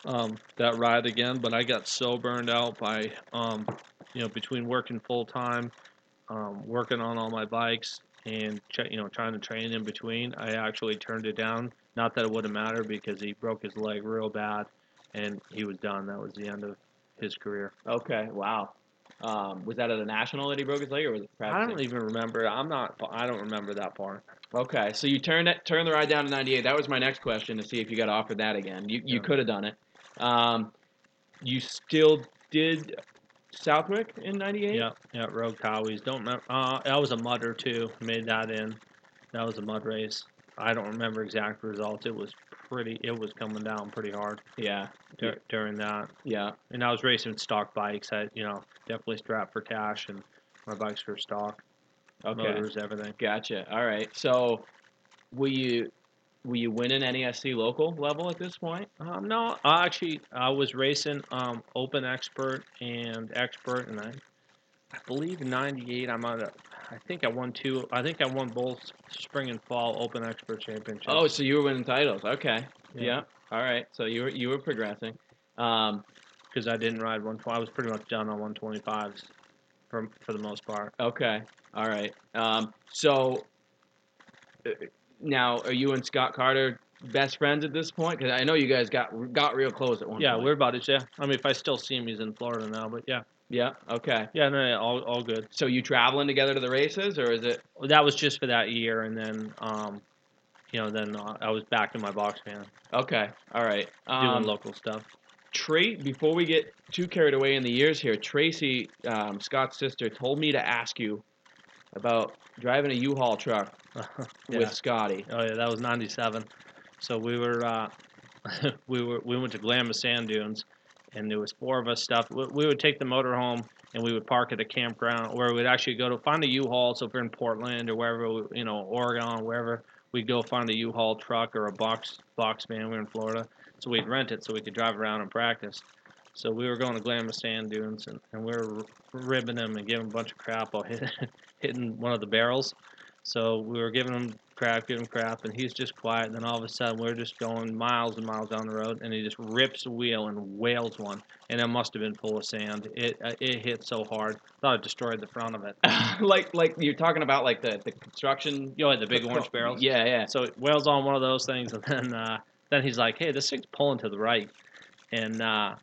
um, that ride again, but I got so burned out by um, you know between working full time, um, working on all my bikes, and ch- you know trying to train in between. I actually turned it down. Not that it wouldn't matter because he broke his leg real bad, and he was done. That was the end of his career. Okay. Wow. Um, was that at a national that he broke his leg, or was it I don't even remember. I'm not. I don't remember that far. Okay, so you turned it, turned the ride down to 98. That was my next question to see if you got offered that again. You you Yeah. could have done it. Um, you still did Southwick in 98. Yeah, yeah, Rogue Cowies. Don't remember. Uh, that was a mudder too. Made that in. That was a mud race. I don't remember exact results. It was pretty. It was coming down pretty hard Yeah. dur- during that. Yeah. And I was racing stock bikes. I, you know, definitely strapped for cash, and my bikes were stock, Okay. motors, everything. Gotcha. All right. So, will you will you win an NESC local level at this point? Um, no, I actually, I was racing um, Open Expert and Expert, and I, I believe in '98 I'm on a. I think I won two. I think I won both spring and fall Open Expert championships. Oh, so you were winning titles. Okay. Yeah. All right. So you were you were progressing. Um, because I didn't ride 120. I was pretty much done on 125s for for the most part. okay. All right. Um, so uh, now, are you and Scott Carter best friends at this point? Because I know you guys got got real close at one point. Yeah, point. we're buddies. Yeah, I mean, if I still see him, he's in Florida now. But yeah, Yeah. Okay. yeah, no, yeah, all all good. So you traveling together to the races, or is it? Well, that was just for that year, and then um, you know, then uh, I was back in my box van Okay. All right. doing Um, local stuff. Trey, before we get too carried away in the years here, Tracy, um, Scott's sister, told me to ask you about driving a U-Haul truck yeah. with Scotty. Oh yeah, that was '97. So we were uh, we were we went to Glamis Sand Dunes, and there was four of us. Stuff we, we would take the motor home, and we would park at a campground, where we'd actually go to find a U-Haul. So if we're in Portland or wherever, you know, Oregon, wherever, we'd go find a U-Haul truck or a box box van. We were in Florida, so we'd rent it so we could drive around and practice. So we were going to Glamis Sand Dunes, and, and we were ribbing him and giving him a bunch of crap while hit, hitting one of the barrels. So we were giving him crap, giving him crap, and he's just quiet. And then all of a sudden, we're just going miles and miles down the road, and he just rips a wheel and whales one. And it must have been full of sand. It uh, it hit so hard, thought it destroyed the front of it. like, like you're talking about, like the the construction. You know, the big orange barrels. Yeah, yeah. So it whales on one of those things, and then uh, then he's like, "Hey, this thing's pulling to the right," and uh,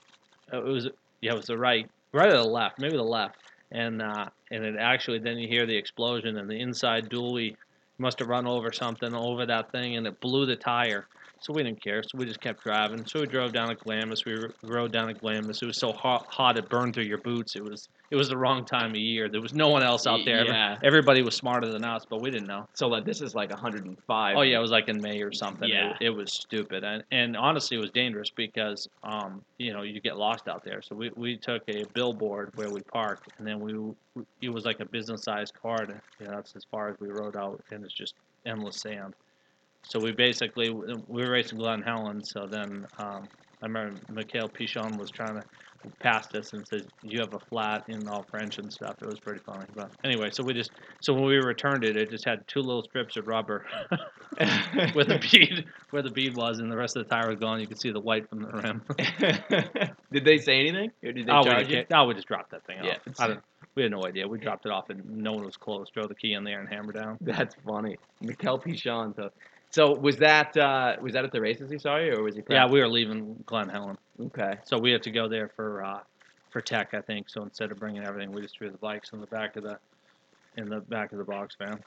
it was yeah, it was the right, right or the left, maybe the left, and uh, and it actually then you hear the explosion, and the inside dually must have run over something over that thing, and it blew the tire. So we didn't care, so we just kept driving. So we drove down to Glamis. We rode down to Glamis. It was so hot, hot it burned through your boots. It was it was the wrong time of year. There was no one else out there. Yeah. Everybody was smarter than us, but we didn't know. So like this is like 105. Oh yeah, it was like in May or something. Yeah. it, it was stupid, and and honestly, it was dangerous because um you know you get lost out there. So we we took a billboard where we parked, and then we it was like a business sized car. You know, that's as far as we rode out, and it's just endless sand. So we basically we were racing Glen Helen. So then um, I remember Mickael Pichon was trying to pass us and says you have a flat in all French and stuff. It was pretty funny. But anyway, so we just so when we returned it, it just had two little strips of rubber where the bead where the bead was, and the rest of the tire was gone. You could see the white from the rim. did they say anything? Or did they oh, we charge you? just, oh, we just dropped that thing Yeah, off. I don't, we had no idea. We dropped it off, and no one was close. Throw the key in there and hammer down. That's funny. Mickael Pichon. So, so was that uh, was that at the races he saw you, or was he? Yeah, we were leaving Glen Helen, Okay. so we had to go there for uh, for tech, I think. So instead of bringing everything, we just threw the bikes in the back of the in the back of the box van.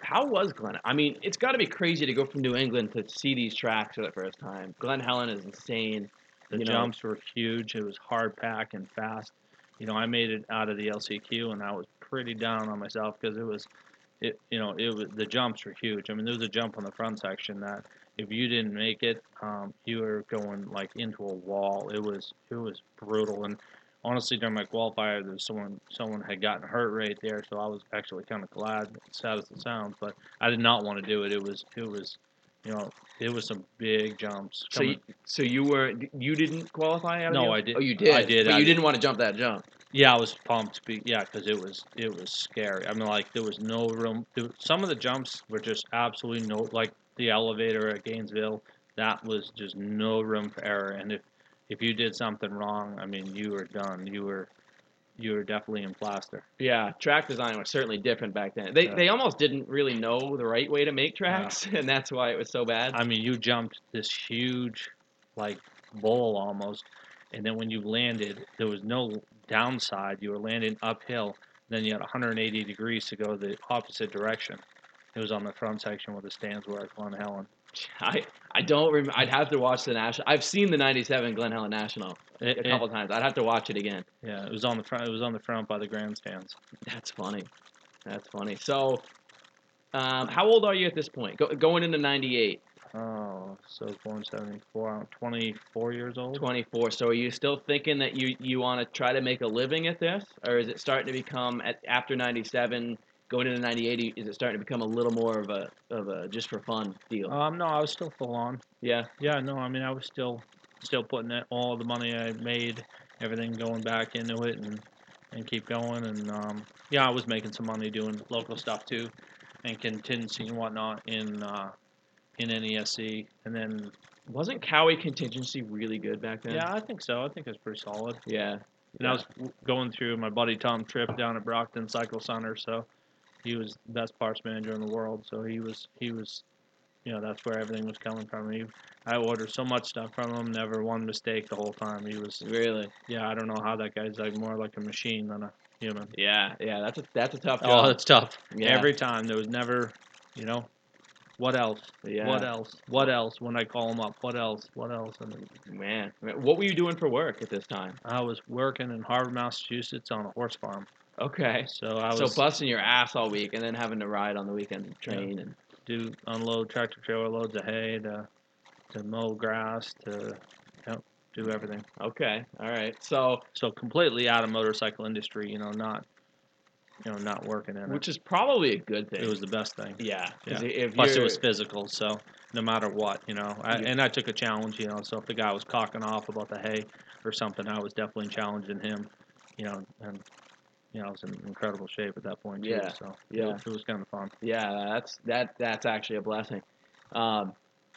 How was Glen? I mean, it's got to be crazy to go from New England to see these tracks for the first time. Glen Helen is insane. The You know- jumps were huge. It was hard pack and fast. You know, I made it out of the LCQ, and I was pretty down on myself because it was, it you know, it was the jumps were huge. I mean, there was a jump on the front section that if you didn't make it, um, you were going like into a wall. It was it was brutal. And honestly, during my qualifier, there was someone someone had gotten hurt right there, so I was actually kind of glad, sad as it sounds. But I did not want to do it. It was it was, you know, it was some big jumps. So, you, so you were you didn't qualify out of No, the I did- Oh, you did. I did, But I you did. didn't want to jump that jump. Yeah, I was pumped. Be, yeah, because it was it was scary. I mean, like there was no room. There, some of the jumps were just absolutely no. Like the elevator at Gainesville, that was just no room for error. And if if you did something wrong, I mean, you were done. You were you were definitely in plaster. Yeah, track design was certainly different back then. They Yeah. they almost didn't really know the right way to make tracks, and that's why it was so bad. I mean, you jumped this huge, like bowl almost, and then when you landed, there was no downside. You were landing uphill. Then you had 180 degrees to go the opposite direction. It was on the front section where the stands were at Glen Helen. I I don't remember. I'd have to watch the national. I've seen the '97 Glen Helen National a it- couple times. I'd have to watch it again. yeah, it was on the front. It was on the front by the grandstands. That's funny. That's funny. So, um, how old are you at this point? Go, going into '98. Oh, so born 74. I'm 24 years old. 24. So are you still thinking that you you want to try to make a living at this, or is it starting to become at after 97, going into 98? Is it starting to become a little more of a of a just for fun deal? Um, no, I was still full on. yeah. Yeah, no, I mean, I was still, still putting it, all the money I made, everything going back into it, and and keep going. And um, yeah, I was making some money doing local stuff too, and contingency and whatnot in uh, in NESC. And then Wasn't Cowie contingency really good back then? yeah, I think so. I think it was pretty solid. Yeah. And I was going through my buddy Tom Tripp down at Brockton Cycle Center, so he was the best parts manager in the world. So he was he was, you know, that's where everything was coming from. He, I ordered so much stuff from him, never one mistake the whole time. He was, Really. yeah, I don't know how that guy's like more like a machine than a human. Yeah. Yeah. That's a that's a tough Oh, that's tough. yeah. Every time there was never, you know, what else? yeah. What else? What else? When I call him up, what else? What else? And Man. What were you doing for work at this time? I was working in Harvard, Massachusetts, on a horse farm. Okay. So I was So busting your ass all week and then having to ride on the weekend and train and do unload tractor trailer loads of hay to to mow grass to you know, do everything. okay. All right. So So completely out of motorcycle industry, you know, not you know, not working in it. which it. is probably a good thing. It was the best thing. yeah. 'cause Yeah. If Plus, it you're- was physical, so no matter what, you know, I, Yeah. and I took a challenge, you know. So if the guy was cocking off about the hay or something, I was definitely challenging him, you know, and you know, I was in incredible shape at that point too. Yeah. So Yeah. it was, it was kind of fun. Yeah, that's that that's actually a blessing. Um,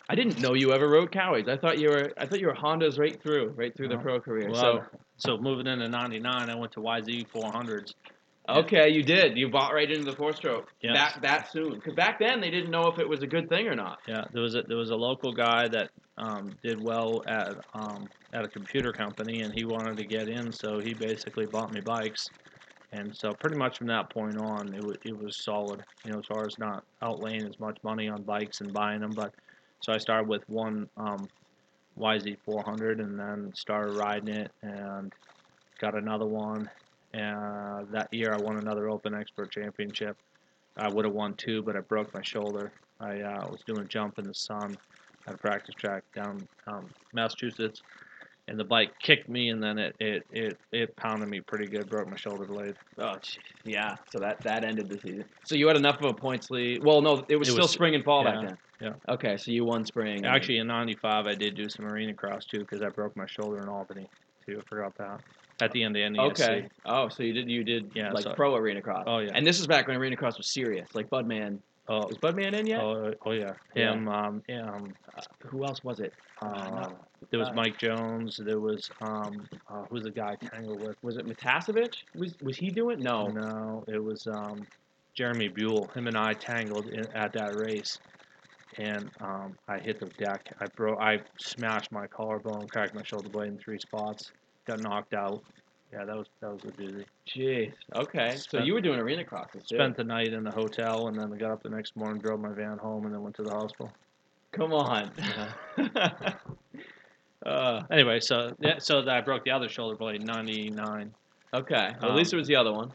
I didn't know you ever rode Cowies. I thought you were I thought you were Hondas right through, right through the pro career. Well, so moving into '99, I went to YZ 400s. Okay, you did. You bought right into the four stroke. Yeah. That that soon. Because back then they didn't know if it was a good thing or not. Yeah, there was a there was a local guy that um, did well at um, at a computer company, and he wanted to get in, so he basically bought me bikes, and so pretty much from that point on, it was it was solid. You know, as far as not outlaying as much money on bikes and buying them, but so I started with one um, YZ400, and then started riding it, and got another one. And that year, I won another Open Expert Championship. I would have won two, but I broke my shoulder. I uh, was doing a jump in the sun at a practice track down um, Massachusetts, and the bike kicked me, and then it, it, it, it pounded me pretty good, broke my shoulder blade. Oh, gee, yeah. So that that ended the season. So you had enough of a points lead. Well, no, it was It still was- spring and fall yeah, back then. yeah. Okay, so you won spring. Actually, in '95, I did do some arena cross too because I broke my shoulder in Albany too. I forgot that at the end of NESC. Okay. Oh, so you did you did Yeah, like so- pro arena cross. Oh yeah. And this is back when arena cross was serious. Like Budman. Oh, Was Budman in yet? oh, oh yeah. Him. Um, yeah, um, Who else was it? uh, there was uh, Mike Jones. There was um, uh, who's the guy tangled with? Was it Matasevich? Was was he doing? No. No, it was um, Jeremy Buell. Him and I tangled in, at that race, and um, I hit the deck. I broke. I smashed my collarbone, cracked my shoulder blade in three spots. Got knocked out. Yeah, that was that was a doozy. Jeez. Okay. so Spent- you were doing arena crosses too. Spent the night in the hotel, and then I got up the next morning, drove my van home, and then went to the hospital. Come on. uh, Anyway, so yeah, so that I broke the other shoulder blade in '99. okay. Well, at Um, least it was the other one.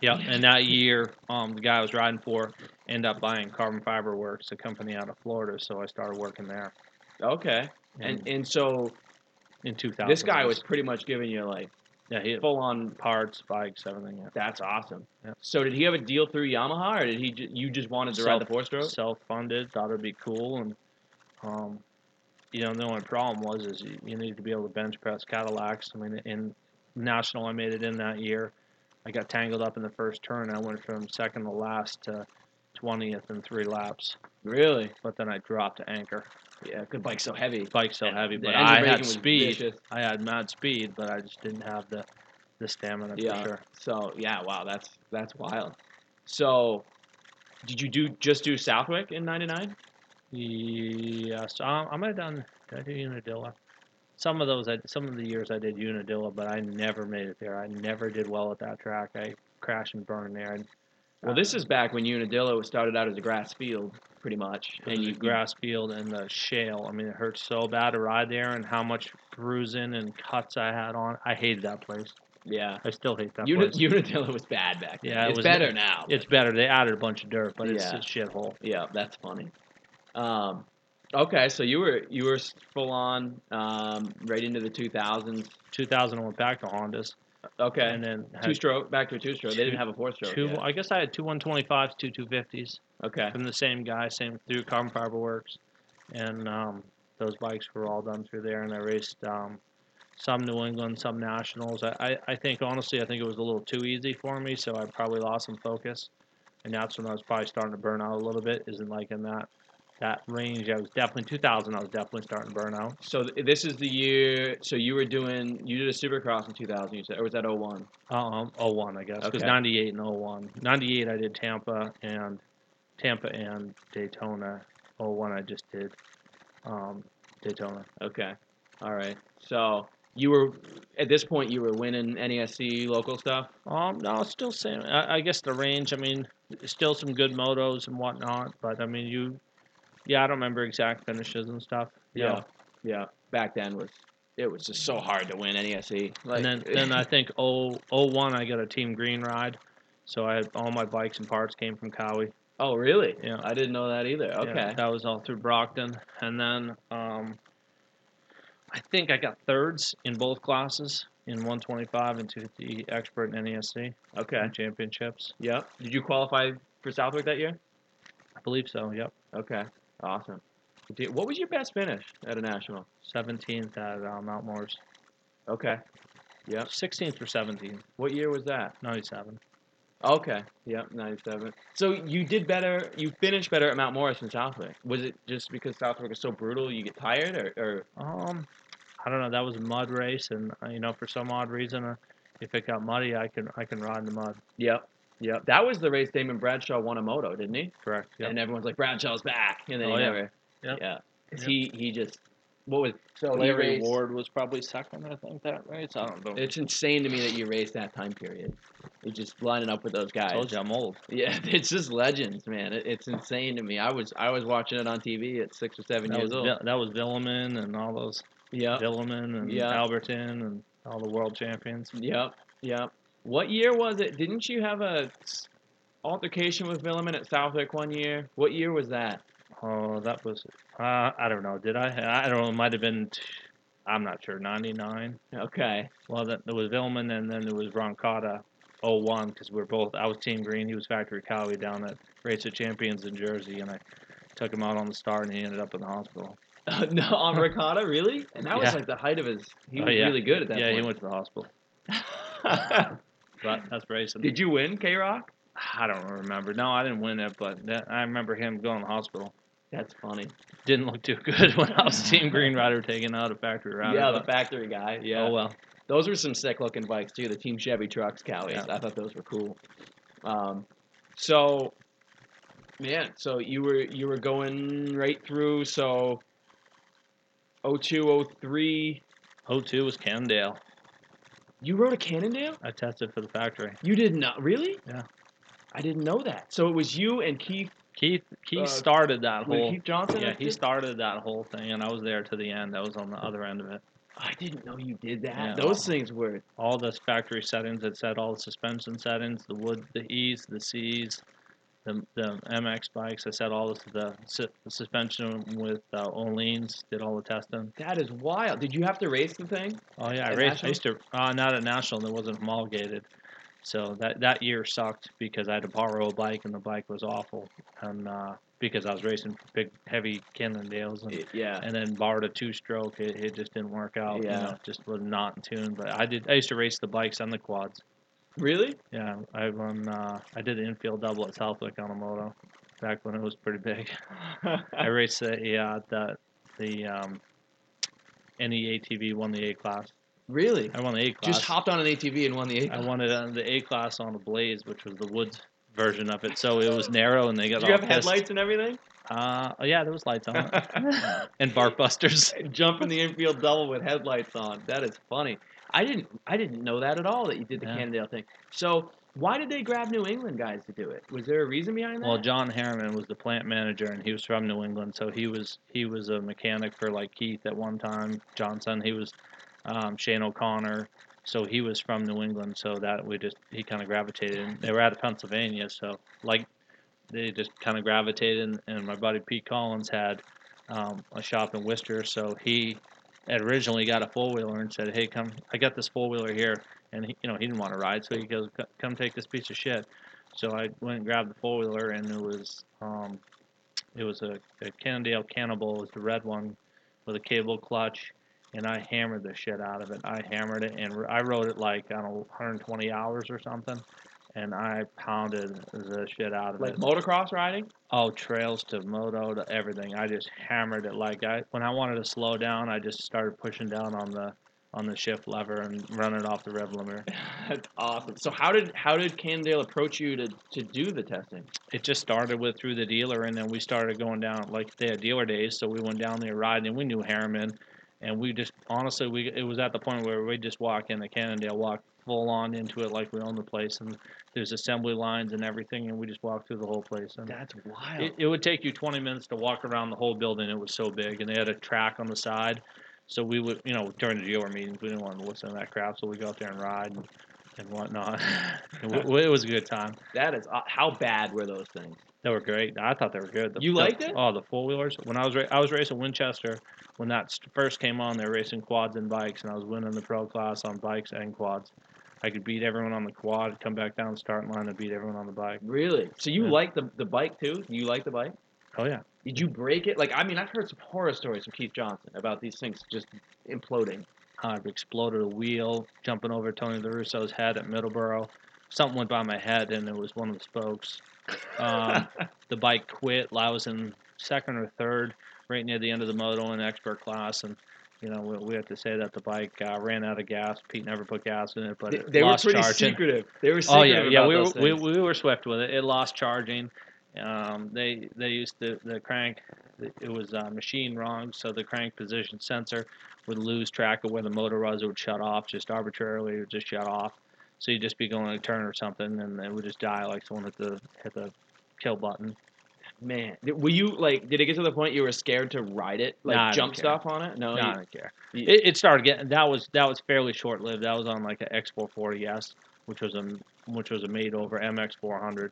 Yeah, and that year, um, the guy I was riding for ended up buying Carbon Fiber Works, a company out of Florida. So I started working there. Okay. And and so in 2000. this guy was pretty much giving you like yeah, he full on. parts, bikes, everything. Yeah. That's awesome. Yeah. So did he have a deal through Yamaha, or did he? Ju- you just wanted to ride the four stroke? Self-funded, thought it'd be cool, and um, you know, the only problem was is you, you needed to be able to bench press Cadillacs. I mean, in national, I made it in that year. I got tangled up in the first turn. I went from second to last to 20th in three laps, Really? but then I dropped anchor. Yeah. Good bike's so heavy. Bike's so heavy, but I had speed. vicious. I had mad speed, but I just didn't have the the stamina Yeah. for sure. So yeah, wow, that's that's wild. So, did you do just do Southwick in '99? Yes, um, I might have done. Did I do Unadilla? Some of those, I, some of the years I did Unadilla, but I never made it there. I never did well at that track. I crashed and burned there. And, Well, this is back when Unadilla was started out as a grass field, pretty much, and you grass field and the shale. I mean, it hurt so bad to ride there, and how much bruising and cuts I had on. I hated that place. Yeah, I still hate that Uni- place. Unadilla was bad back then. Yeah, it it's was- better now. It's better. They added a bunch of dirt, but it's Yeah. a shithole. yeah, that's funny. Um, Okay, so you were you were full on um, right into the 2000s. 2000 I went back to Hondas, Okay, and then had two stroke back to a two stroke. They didn't have a four stroke. two. yet. I guess I had two 125s, two 250s Okay, from the same guy, same through Carbon Fiber Works, and um, those bikes were all done through there. And I raced um, some New England, some nationals. I, I, I think honestly, I think it was a little too easy for me, so I probably lost some focus, and that's when I was probably starting to burn out a little bit. Isn't like in that that range. I was definitely 2000. I was definitely starting to burn out. so th- this is the year. So you were doing you did a Supercross in 2000. You said, or was that 01? Um, 01, I guess, because Okay. 98 and 01. 98, I did Tampa and Tampa and Daytona. 01, I just did um, Daytona. Okay, all right. So you were at this point you were winning NESC local stuff. Um, no, still same. I, I guess the range. I mean, still some good motos and whatnot, but I mean, you, yeah, I don't remember exact finishes and stuff. Yeah, yeah. Back then was it was just so hard to win NESC. Like, and then then I think 0, 01, I got a Team Green ride, so I had all my bikes and parts came from Cowie. oh really? Yeah. I didn't know that either. Yeah, Okay. that was all through Brockton. And then um, I think I got thirds in both classes in 125 and 250 expert in NESC Okay. championships. Yep. Did you qualify for Southwick that year? I believe so. Yep. Okay. Awesome. What was your best finish at a national? 17th at uh, Mount Morris. Okay. Yep. 16th or 17th. What year was that? 97. Okay. Yep. Ninety-seven. So you did better. You finished better at Mount Morris than Southwick. Was it just because Southwick is so brutal you get tired, or, or Um, I don't know. That was a mud race, and uh, you know, for some odd reason, uh, if it got muddy, I can I can ride in the mud. Yep. Yep. That was the race Damon Bradshaw won a moto, didn't he? Correct. Yep. And everyone's like Bradshaw's back, and then Oh, he yeah. never. Yep. Yeah. 'Cause Yep. he he just what was so Larry raced- Ward was probably second, I think, that race. I don't know. It's insane to me that you raced that time period. You're just lining up with those guys. told you I'm old. Yeah, it's just legends, man. It, it's insane to me. I was I was watching it on TV at six or seven That years was, old. Vil- that was Vuillemin and all those Yep, Vuillemin and Yeah. Albertyn and all the world champions. yep, yep. What year was it? Didn't you have a altercation with Vuillemin at Southwick one year? What year was that? Oh, that was uh, I don't know. Did I? I don't know. It might have been. I'm not sure. 99. Okay, Well, that, there was Vuillemin and then there was Roncada 01 because we are both. I was Team Green. He was Factory Cowie down at Race of Champions in Jersey, and I took him out on the start, and he ended up in the hospital. no, on Ricotta, really? And that was like the height of his. He Oh, was yeah. really good at that yeah, he went to the hospital. But that's racing. Did you win K Rock? I don't remember. No, I didn't win it, but that, I remember him going to the hospital. That's funny. Didn't look too good when I was Team Green Rider taking out a factory rider. yeah, the factory guy. Yeah. Oh well. Those were some sick looking bikes too. The Team Chevy trucks, Cowies. Yeah. I thought those were cool. Um, so, man, so you were you were going right through. So, 02, 03, 02 was Cannondale. You rode a Cannondale. I tested for the factory. You did not really. Yeah. I didn't know that. So it was you and Keith. Keith Keith Uh, started that whole Keith Johnson. yeah he did- started that whole thing, and I was there to the end. I was on the other end of it. I didn't know you did that. Yeah. Those things were. All the factory settings. It said all the suspension settings, the wood, the E's, the C's, the the MX bikes. I set all this the, su- the suspension with uh, Ohlins. Did all the testing. That is wild. Did you have to race the thing? Oh yeah, I At raced. I National? used to uh, not at national. It wasn't homologated, so that that year sucked because I had to borrow a bike and the bike was awful, and uh, because I was racing big heavy Cannondales and, Yeah. and then borrowed a two stroke. It, it just didn't work out. You Yeah. know, just was not in tune. But I did. I used to race the bikes and the quads. Really? Yeah, I run. Uh, I did the infield double at Southwick on a moto back when it was pretty big. I raced the uh, the the um, NE ATV won the A class. really? I won the A class. Just hopped on an ATV and won the A. I won it on the A class on a Blaze, which was the woods version of it. So it was narrow, and they got Did you have pissed. headlights and everything? Uh, oh, yeah, there was lights on it, and bark busters. Jump in the infield double with headlights on. That is funny. I didn't. I didn't know that at all. That you did the Yeah. Cannondale thing. So why did they grab New England guys to do it? Was there a reason behind that? Well, John Harriman was the plant manager, and he was from New England, so he was he was a mechanic for like Keith at one time. Johnson, he was um, Shane O'Connor, so he was from New England. So that we just he kind of gravitated. And they were out of Pennsylvania, so like they just kind of gravitated. And, and my buddy Pete Collins had um, a shop in Worcester. So he had originally got a four wheeler and said, "Hey, come, I got this four wheeler here," and he, you know he didn't want to ride, so he goes, "Come take this piece of shit." So I went and grabbed the four wheeler, and it was um, it was a, a Cannondale Cannibal, it was the red one with a cable clutch, and I hammered the shit out of it. I hammered it, and I rode it like I don't know 120 hours or something, and I pounded the shit out of Like it. Like motocross riding? Oh, trails to moto to everything. I just hammered it like I when I wanted to slow down, I just started pushing down on the on the shift lever and running off the rev limiter. That's awesome. So how did how did Cannondale approach you to, to do the testing? It just started with through the dealer, and then we started going down like they had dealer days, so we went down there riding, and we knew Harriman, and we just honestly we it was at the point where we just walk in the Cannondale, walk full on into it like we own the place, and there's assembly lines and everything, and we just walk through the whole place. And That's wild. It, it would take you 20 minutes to walk around the whole building. It was so big, and they had a track on the side. So we would, you know, during the dealer meetings, we didn't want to listen to that crap, so we go out there and ride and, and whatnot. w- it was a good time. that is aw- how bad were those things? They were great. I thought they were good. The, You the- liked it? Oh, the four wheelers. When I was ra- I was racing Winchester when that st- first came on. They were racing quads and bikes, and I was winning the pro class on bikes and quads. I could beat everyone on the quad, come back down the start line, and beat everyone on the bike. Really? So you Yeah. like the the bike too? You like the bike? Oh yeah. Did you break it? Like I mean, I've heard some horror stories from Keith Johnson about these things just imploding. I've exploded a wheel, jumping over Tony La Russo's head at Middleborough. Something went by my head, and it was one of the spokes. Um, the bike quit. I was in second or third, right near the end of the moto in expert class, and you know we, we have to say that the bike uh, ran out of gas. Pete never put gas in it, but they it they were pretty charging. secretive. They were Oh secretive yeah, yeah. about We were we, we were swift with it. It lost charging. Um, they they used the the crank. It was uh, machine wrong, so the crank position sensor would lose track of where the motor was. It would shut off just arbitrarily. It would just shut off. So you'd just be going a turn or something, and it would just die like someone hit the hit the kill button. Man, Did- were you like? Did it get to the point you were scared to ride it, like Nah, jump stuff on it? No, No, you- I don't care. you- It, it started getting that was that was fairly short lived. That was on like an X440S, which was a which was a made over MX400.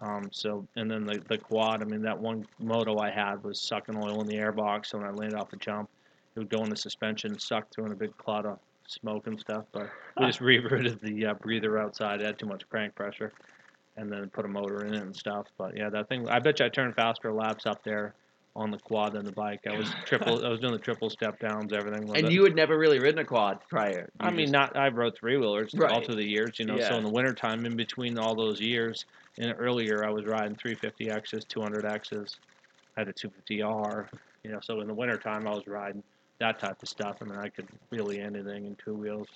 Um, so and then the the quad. I mean that one moto I had was sucking oil in the airbox. So when I landed off the jump, it would go in the suspension, suck through in a big cloud of smoke and stuff. But we just rerouted the uh, breather outside. It had too much crank pressure, and then put a motor in it and stuff. But yeah, that thing. I bet you I turned faster laps up there on the quad than the bike. I was triple. I was doing the triple step downs, everything. and it. you had never really ridden a quad prior. I mean, just- not I rode three wheelers all through the years, you know. Yeah. So in the wintertime, in between all those years, and earlier I was riding 350Xs, 200Xs, I had a 250R, you know. So in the wintertime, I was riding that type of stuff. I mean, I could really anything in two wheels,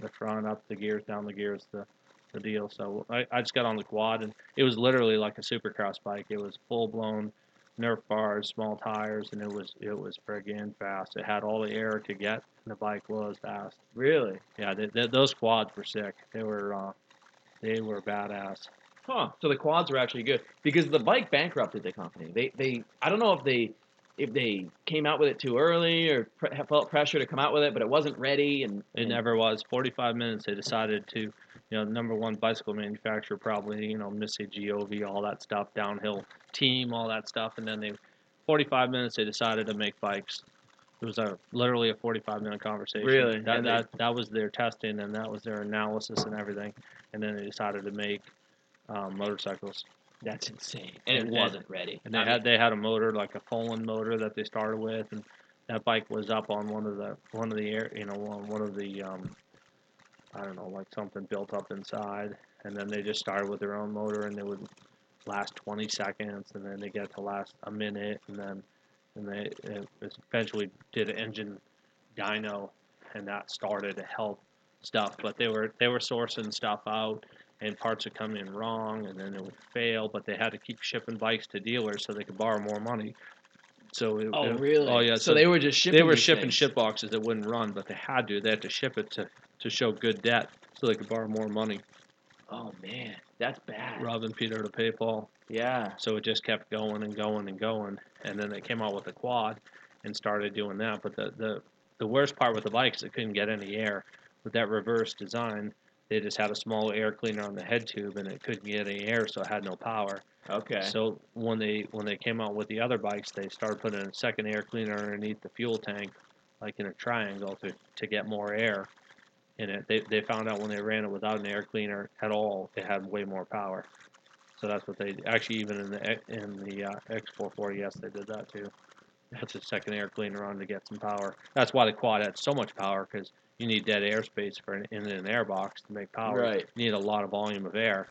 the front, up the gears, down the gears, the the deal. So I, I just got on the quad, and it was literally like a supercross bike. It was full blown Nerf bars, small tires, and it was it was friggin' fast. It had all the air to get, and the bike was fast. really, Yeah, they, they, those quads were sick. They were uh, they were badass. huh? So the quads were actually good because the bike bankrupted the company. They they I don't know if they if they came out with it too early or pre- felt pressure to come out with it, but it wasn't ready and It never was. 45 minutes. They decided to, you know, number one bicycle manufacturer probably, you know, Missy Giove, all that stuff, downhill team, all that stuff, and then they, 45 minutes, they decided to make bikes. It was a literally a 45 minute conversation. Really? That And they- that that was their testing and that was their analysis and everything, and then they decided to make um, motorcycles. That's insane, and it And- wasn't ready. And they I had they had a motor like a Poland motor that they started with, and that bike was up on one of the one of the air you know on one of the um, I don't know like something built up inside, and then they just started with their own motor, and they would last 20 seconds, and then they get to last a minute, and then and they it eventually did an engine dyno, and that started to help stuff. But they were they were sourcing stuff out, and parts would come in wrong, and then it would fail. But they had to keep shipping bikes to dealers so they could borrow more money. So it, Oh it- really? Oh yeah. So, they were just shipping. they were shipping things. ship boxes that wouldn't run, but they had to. They had to ship it to to show good debt so they could borrow more money. Oh man, that's bad. Robbing Peter to pay Paul. Yeah. So it just kept going and going and going, and then they came out with the quad and started doing that. But the the the worst part with the bike is it couldn't get any air with that reverse design. They just had a small air cleaner on the head tube and it couldn't get any air, so it had no power. Okay. So when they when they came out with the other bikes, they started putting a second air cleaner underneath the fuel tank, like in a triangle, to to get more air in it. They they found out when they ran it without an air cleaner at all, it had way more power. So that's what they actually even in the in the uh, X440S they did that too. Put a second air cleaner on to get some power. That's why the quad had so much power because you need dead airspace for an, in an air box to make power. Right. You need a lot of volume of air,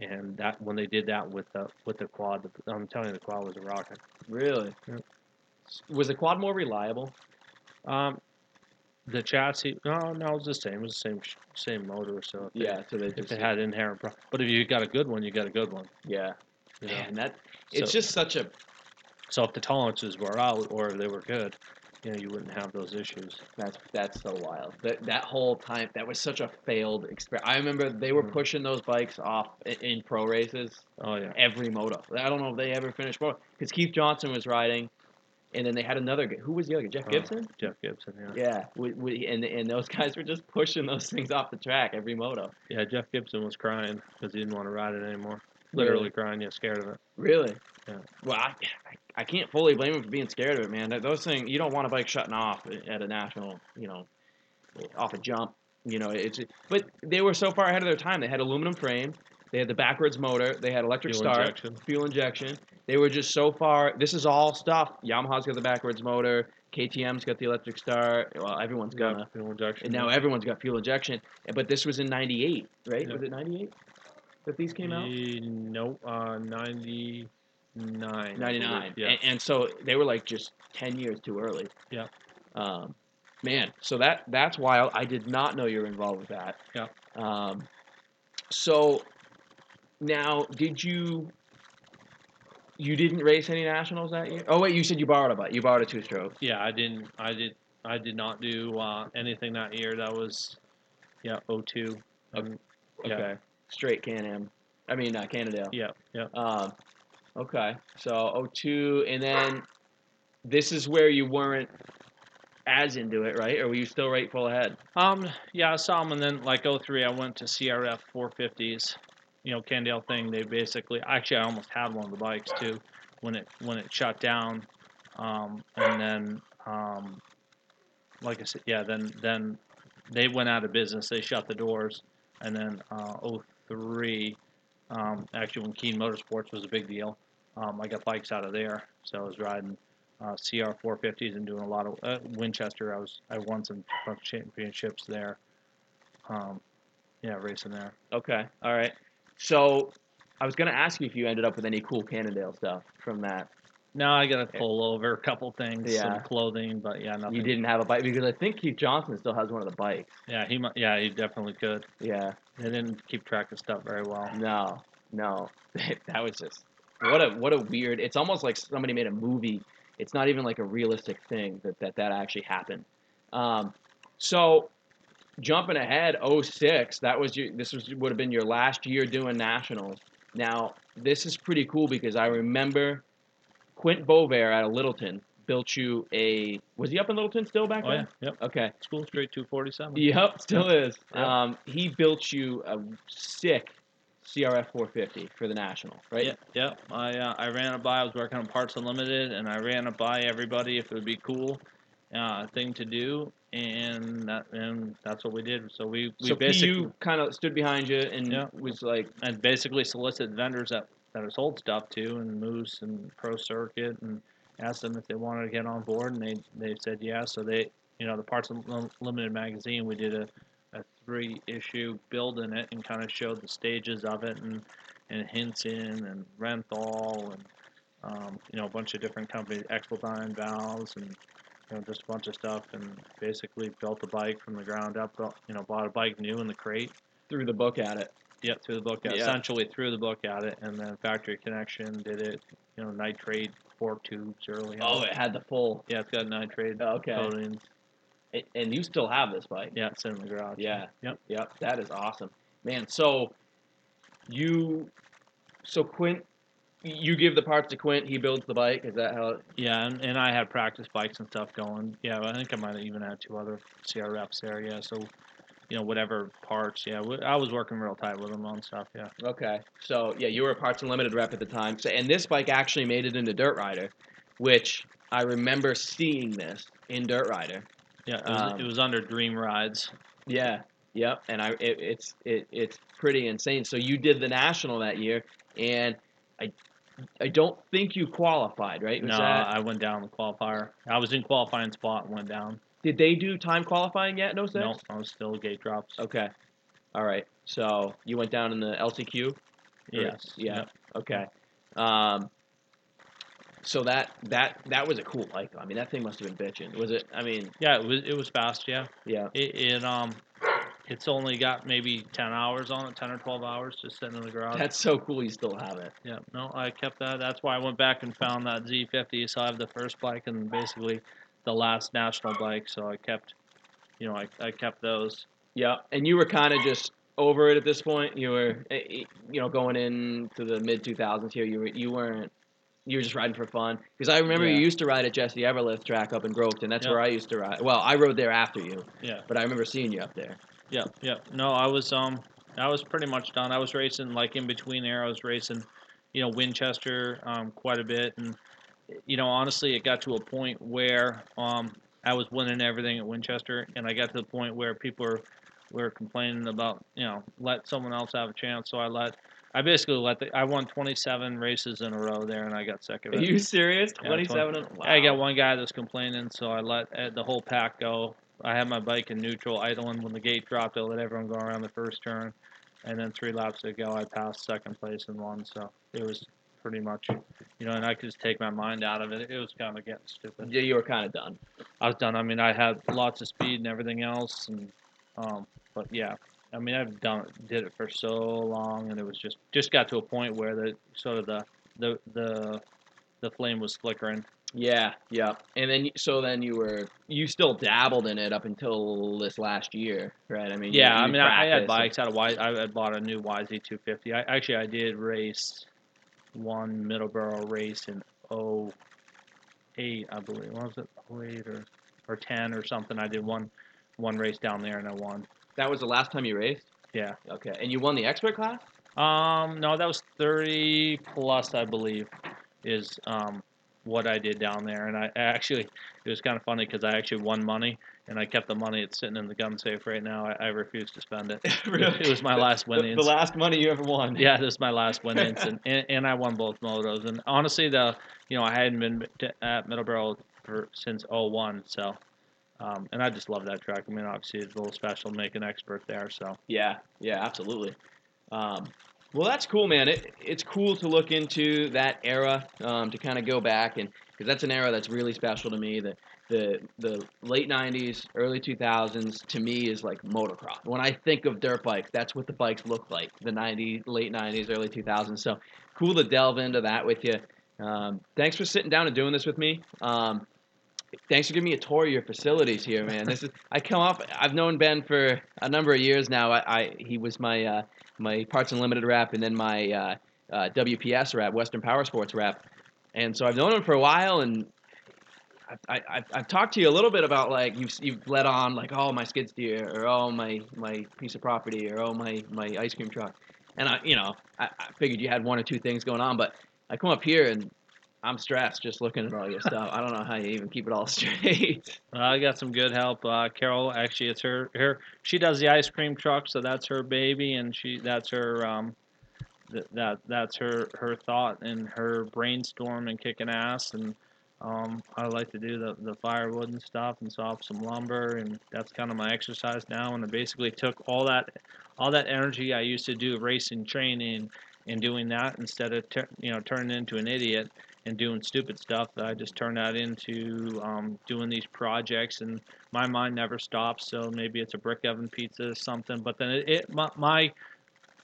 and that when they did that with the with the quad, the, I'm telling you, the quad was a rocket. Really? Yep. Was the quad more reliable? Um, the chassis, no, no, it was the same. It was the same same motor. So if Yeah. So they just if it had inherent, pro- but if you got a good one, you got a good one. yeah. You know? Man, that it's So- just such a So if the tolerances were out or they were good, you know, you wouldn't have those issues. That's that's so wild. That that whole time that was such a failed experiment. I remember they were Mhm. pushing those bikes off in, in pro races Oh yeah. every moto. I don't know if they ever finished moto because Keith Johnson was riding, and then they had another. Who was the other? Jeff Uh, Gibson. Jeff Gibson, yeah. Yeah, we, we, and and those guys were just pushing those things off the track every moto. Yeah, Jeff Gibson was crying because he didn't want to ride it anymore. Literally crying, yeah, scared of it. Really? Yeah. Well, I, I, I can't fully blame him for being scared of it, man. Those things, you don't want a bike shutting off at a national, you know, off a jump. You know, it's but they were so far ahead of their time. They had aluminum frame, they had the backwards motor, they had electric Fuel start, injection. fuel injection. They were just so far. This is all stuff. Yamaha's got the backwards motor, KTM's got the electric start. Well, everyone's Yeah, gonna. fuel injection. And now everyone's got fuel injection. But this was in '98, right? Yeah. Was it '98 that these came out? Nope, uh, 99. I 99. Yeah. And, and so they were like just 10 years too early. Yeah. Um, man, so that that's wild. I did not know you were involved with that. Yeah. Um, so now, did you you didn't race any nationals that year? Oh wait, you said you borrowed a bike. You borrowed a two-stroke. Yeah, I didn't. I did. I did not do uh, anything that year. That was, yeah, 02. Um, Yeah. Okay. Straight Can-Am. I mean, uh, Cannondale. yeah, yeah. Um, okay, so 02, and then this is where you weren't as into it, right? Or were you still right full ahead? Um, yeah, I saw them, and then like 03, I went to CRF 450s. You know, Candale thing. They basically, actually, I almost had one of the bikes too when it when it shut down. Um, and then, um, like I said, yeah, then then they went out of business. They shut the doors, and then uh, 03, um, actually, when Keen Motorsports was a big deal, um, I got bikes out of there. So I was riding uh, CR 450s and doing a lot of uh, Winchester. I was I won some championships there. Um, yeah, racing there. Okay, all right. So I was gonna ask you if you ended up with any cool Cannondale stuff from that. Now I got to pull over a couple things, Yeah. some clothing, but yeah, nothing. You didn't have a bike because I think Keith Johnson still has one of the bikes. Yeah, he mu- yeah he definitely could. Yeah. They didn't keep track of stuff very well. No, no, that was just what a what a weird. It's almost like somebody made a movie. It's not even like a realistic thing that that, that actually happened. Um, so jumping ahead, 06, that was your this was would have been your last year doing nationals. Now this is pretty cool because I remember Quint Bovair out of Littleton built you a. Was he up in Littleton still back Oh yeah, yep. Okay. School Street 247. Yep, still is. Yeah. Um, he built you a sick CRF 450 for the national, right? Yep. yeah. I uh, I ran it by. I was working on Parts Unlimited, and I ran it by everybody if it would be cool uh, thing to do, and that, and that's what we did. So we we so basically kind of stood behind you and Yeah. was like, and basically solicited vendors that that I sold stuff to, and Moose and Pro Circuit, and asked them if they wanted to get on board, and they they said yeah. So they you know the Parts Unlimited magazine, we did a a three issue build in it and kind of showed the stages of it and and Hinson and Renthal and um, you know a bunch of different companies, Expeldine valves and you know just a bunch of stuff and basically built a bike from the ground up. You know bought a bike new in the crate. threw the book at it. Yep, threw the book out. Yeah. Essentially threw the book at it, and then factory connection did it. You know, nitride fork tubes early. Oh, on. it had the full. yeah, it's got nitride oh, Okay. coatings. A- And you still have this bike. Yeah, it's in the garage. Yeah. Yep. Yep. That is awesome, man. So you, so Quint, you give the parts to Quint. He builds the bike. Is that how? It, Yeah, and, and I had practice bikes and stuff going. Yeah, I think I might have even had two other CRFs there. Yeah, so you know whatever parts. Yeah, I was working real tight with them on stuff. Yeah. Okay. So yeah, you were a Parts Unlimited rep at the time. So and this bike actually made it into Dirt Rider, which I remember seeing this in Dirt Rider. Yeah, it was, Um, it was under Dream Rides. Yeah. Yep. And I it, it's it, it's pretty insane. So you did the national that year, and I I don't think you qualified, right? Was No, that- I went down the qualifier. I was in qualifying spot and went down. Did they do time qualifying yet? No, six. No, I was still gate drops. Okay. All right. So you went down in the LCQ. Yes. Yeah. Yep. Okay. Um, so that that that was a cool bike. I mean, that thing must have been bitching. Was it? I mean, Yeah, it was it was fast. Yeah. yeah. It, it um, it's only got maybe ten hours on it, ten or twelve hours, just sitting in the garage. That's so cool. You still have it. Yeah, no, I kept that. That's why I went back and found that Z50. So I have the first bike and basically the last national bike. So I kept, you know, I, I kept those. Yeah. And you were kind of just over it at this point. You were, eh, eh, you know, going into the mid 2000s here. You were you weren't. You were just riding for fun because I remember Yeah. you used to ride at Jesse Everlith track up in Groveton. That's Yep. where I used to ride. Well, I rode there after you, Yeah, but I remember seeing you up there. yeah, yeah. No, I was um, I was pretty much done. I was racing like in between there. I was racing, you know, Winchester um, quite a bit, and you know, honestly, it got to a point where um, I was winning everything at Winchester, and I got to the point where people were were complaining about, you know, let someone else have a chance. So I let, I basically let the, I won 27 races in a row there, and I got sick of Are you serious? Yeah, 27. and- I got one guy that's complaining, so I let uh, the whole pack go. I had my bike in neutral, idling. When the gate dropped, I let everyone go around the first turn, and then three laps to go, I passed second place and won. So it was pretty much, you know, and I could just take my mind out of it. It was kind of getting stupid. Yeah, you were kind of done. I was done. I mean, I had lots of speed and everything else, and um, but yeah, I mean, I've done it, did it for so long, and it was just just got to a point where the sort of the the the the flame was flickering. Yeah, yeah. And then so then you were you still dabbled in it up until this last year, right? I mean, you- Yeah, I mean, I, I had bikes. I had a Y, I had bought a new YZ250. I actually I did race one Middleborough race in 08, I believe. What was it? 08 or or 10 or something. I did one one race down there and I won. That was the last time you raced. Yeah. Okay, and you won the expert class. Um, no, that was 30 plus, I believe, is um, what I did down there. And I actually, it was kind of funny because I actually won money and I kept the money. It's sitting in the gun safe right now. I, I refuse to spend it. It was my last winnings. the last money you ever won. yeah, this is my last winnings, and, and and I won both motos. And honestly, the you know I hadn't been at Middleborough for since 01, so. Um, and I just love that track. I mean, obviously, it's a little special to make an expert there. So Yeah, yeah, absolutely. Um, well, that's cool, man. It, it's cool to look into that era, um, to kind of go back and because that's an era that's really special to me. The the the late '90s, early 2000s to me is like motocross. When I think of dirt bikes, that's what the bikes look like. The '90s, late '90s, early 2000s. So cool to delve into that with you. Um, thanks for sitting down and doing this with me. Um, thanks for giving me a tour of your facilities here, man. This is I come up. I've known Ben for a number of years now. I, I he was my uh, my Parts Unlimited rep, and then my uh, uh, WPS rep, Western Power Sports rep, and so I've known him for a while. And I, I, I've, I've talked to you a little bit about like you've you've let on like oh my skid steer or oh my my piece of property or oh my my ice cream truck, and I you know I, I figured you had one or two things going on, but I come up here and I'm stressed just looking at all your stuff. I don't know how you even keep it all straight. Uh, I got some good help. Uh, Carol, actually, it's her. Her she does the ice cream truck, so that's her baby, and she that's her. Um, th- that that's her her thought and her brainstorm and kicking ass. And um, I like to do the the firewood and stuff and saw some lumber, and that's kind of my exercise now. And I basically took all that all that energy I used to do racing training and doing that instead of tur you know turning into an idiot and doing stupid stuff that I just turn that into um, doing these projects and my mind never stops so maybe it's a brick oven pizza or something but then it, it my, my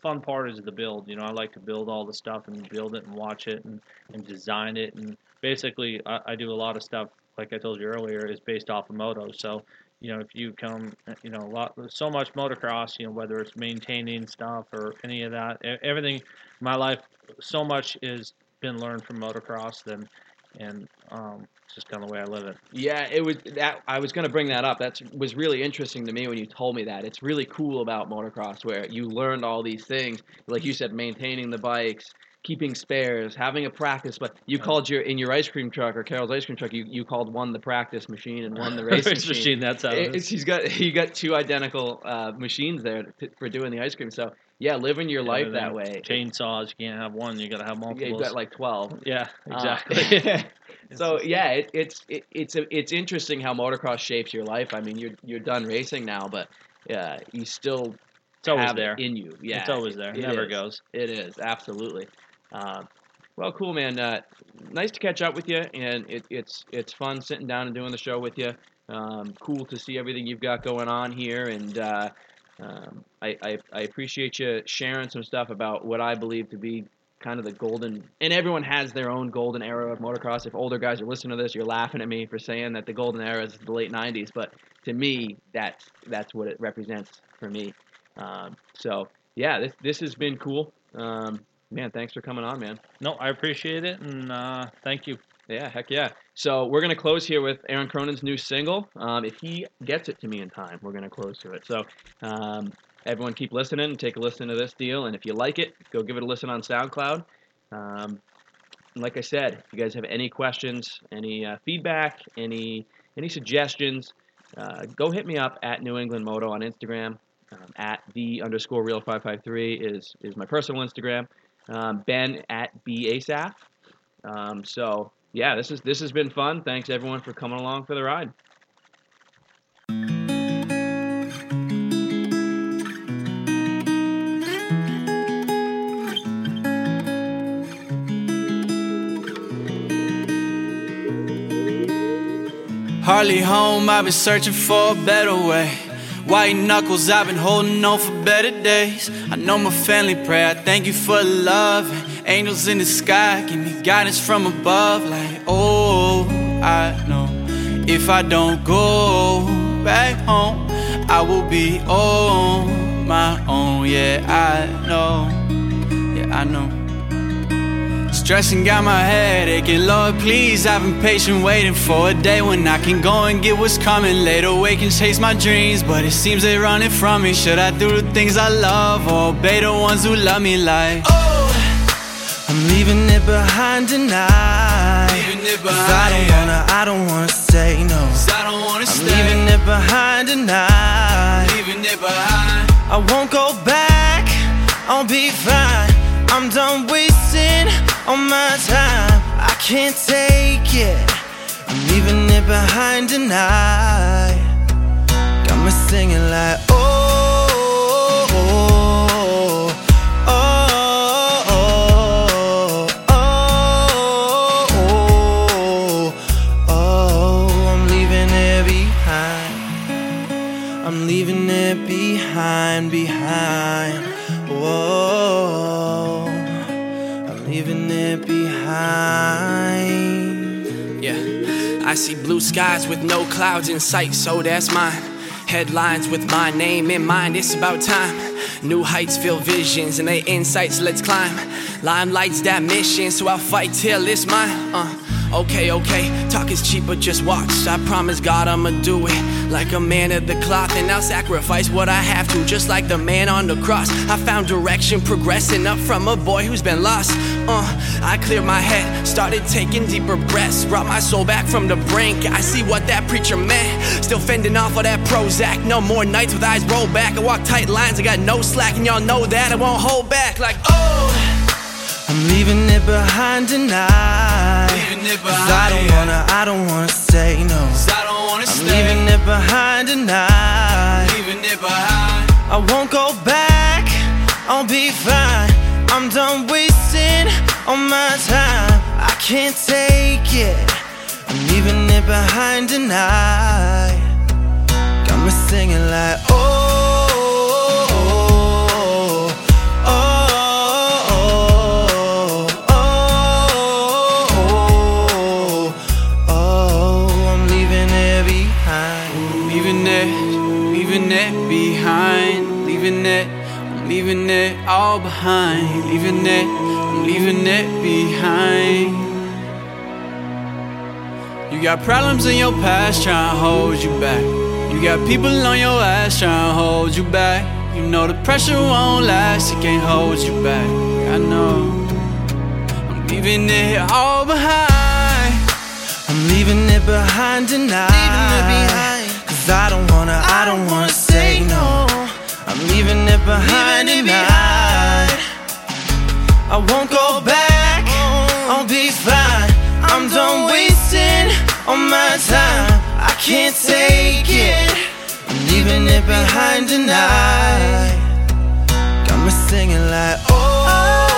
fun part is the build you know I like to build all the stuff and build it and watch it and, and design it and basically I, I do a lot of stuff like I told you earlier is based off of moto so you know if you come you know a lot so much motocross you know whether it's maintaining stuff or any of that everything my life so much is been learned from motocross then and um, it's just kind of the way I live it. Yeah, it was that I was going to bring that up. That was really interesting to me when you told me that. It's really cool about motocross where you learned all these things, like you said, maintaining the bikes, keeping spares, having a practice. But you called your in your ice cream truck or Carol's ice cream truck, you, you called one the practice machine and one the race, Race machine. machine, that's how it It- is. He's got he got two identical uh, machines there to, for doing the ice cream. So yeah, living your life that way. Chainsaws, you can't have one. You got to have Yeah, you've got like twelve. yeah, Uh, exactly. so yeah, it, it's it, it's a, it's interesting how motocross shapes your life. I mean, you're you're done racing now, but yeah, you still it's always have there. it in you. Yeah, it's always there. it Never is. goes. It is absolutely. Um, well, cool, man. Uh, nice to catch up with you, and it, it's it's fun sitting down and doing the show with you. Um, cool to see everything you've got going on here, and uh, um, I, I I appreciate you sharing some stuff about what I believe to be kind of the golden. And everyone has their own golden era of motocross. If older guys are listening to this, you're laughing at me for saying that the golden era is the late '90s, but to me, that's that's what it represents for me. Um, so yeah, this this has been cool. Um, man, thanks for coming on, man. No, I appreciate it, and uh, thank you. Yeah, heck yeah. So we're gonna close here with Aaron Cronin's new single. Um, if he gets it to me in time, we're gonna close to it. So um, everyone keep listening and take a listen to this deal. And if you like it, go give it a listen on SoundCloud. Um, like I said, if you guys have any questions, any uh, feedback, any any suggestions, uh, go hit me up at New England Moto on Instagram. Um, at the underscore real five five three is is my personal Instagram. Um, ben at b asaf. Um, so yeah, this is this has been fun. Thanks everyone for coming along for the ride. Hardly home, I've been searching for a better way. White knuckles, I've been holding on for better days. I know my family pray, I thank you for. And angels in the sky, give me guidance from above. Like, oh, I know if I don't go back home, I will be on my own. Yeah, I know. Yeah, I know. Stressing got my head aching, Lord, please. I've been patient waiting for a day when I can go and get what's coming. Later, awake and chase my dreams, but it seems they're running from me. Should I do the things I love or obey the ones who love me? Like, oh, it behind tonight. Leaving it 'Cause I don't wanna, I don't wanna say no. I don't wanna I'm leaving it behind tonight. leaving it behind. I won't go back, I'll be fine. I'm done wasting all my time. I can't take it. I'm leaving it behind tonight. Got me singing like, oh, I see blue skies with no clouds in sight, so that's mine. Headlines with my name in mind, it's about time. New heights fill visions and they insights, let's climb. Limelight's that mission, so I'll fight till it's mine. Uh, okay, okay, talk is cheap, but just watch. I promise God I'ma do it like a man of the cloth, and I'll sacrifice what I have to, just like the man on the cross. I found direction, progressing up from a boy who's been lost. Uh, I cleared my head, started taking deeper breaths, brought my soul back from the brink. I see what that preacher meant. Still fending off all that Prozac. No more nights with eyes rolled back. I walk tight lines, I got no slack, and y'all know that I won't hold back. Like, oh, leaving it behind tonight. Leaving it 'Cause I don't wanna, I don't wanna say no. I don't wanna I'm leaving it behind tonight. leaving it behind. I won't go back, I'll be fine. I'm done wasting all my time. I can't take it. I'm leaving it behind tonight. Got me singing like, oh, Leaving it, I'm leaving it all behind. Leaving it, I'm leaving it behind. You got problems in your past trying to hold you back. You got people on your ass trying to hold you back. You know the pressure won't last, it can't hold you back. I know. I'm leaving it all behind. I'm leaving it behind tonight. Leaving it behind. Cause I don't wanna, I don't wanna say no. Leaving it behind leaving. It behind. I won't go back. I'll be fine. I'm done wasting all my time. I can't take it. I'm leaving it behind tonight. Got me singing like, oh.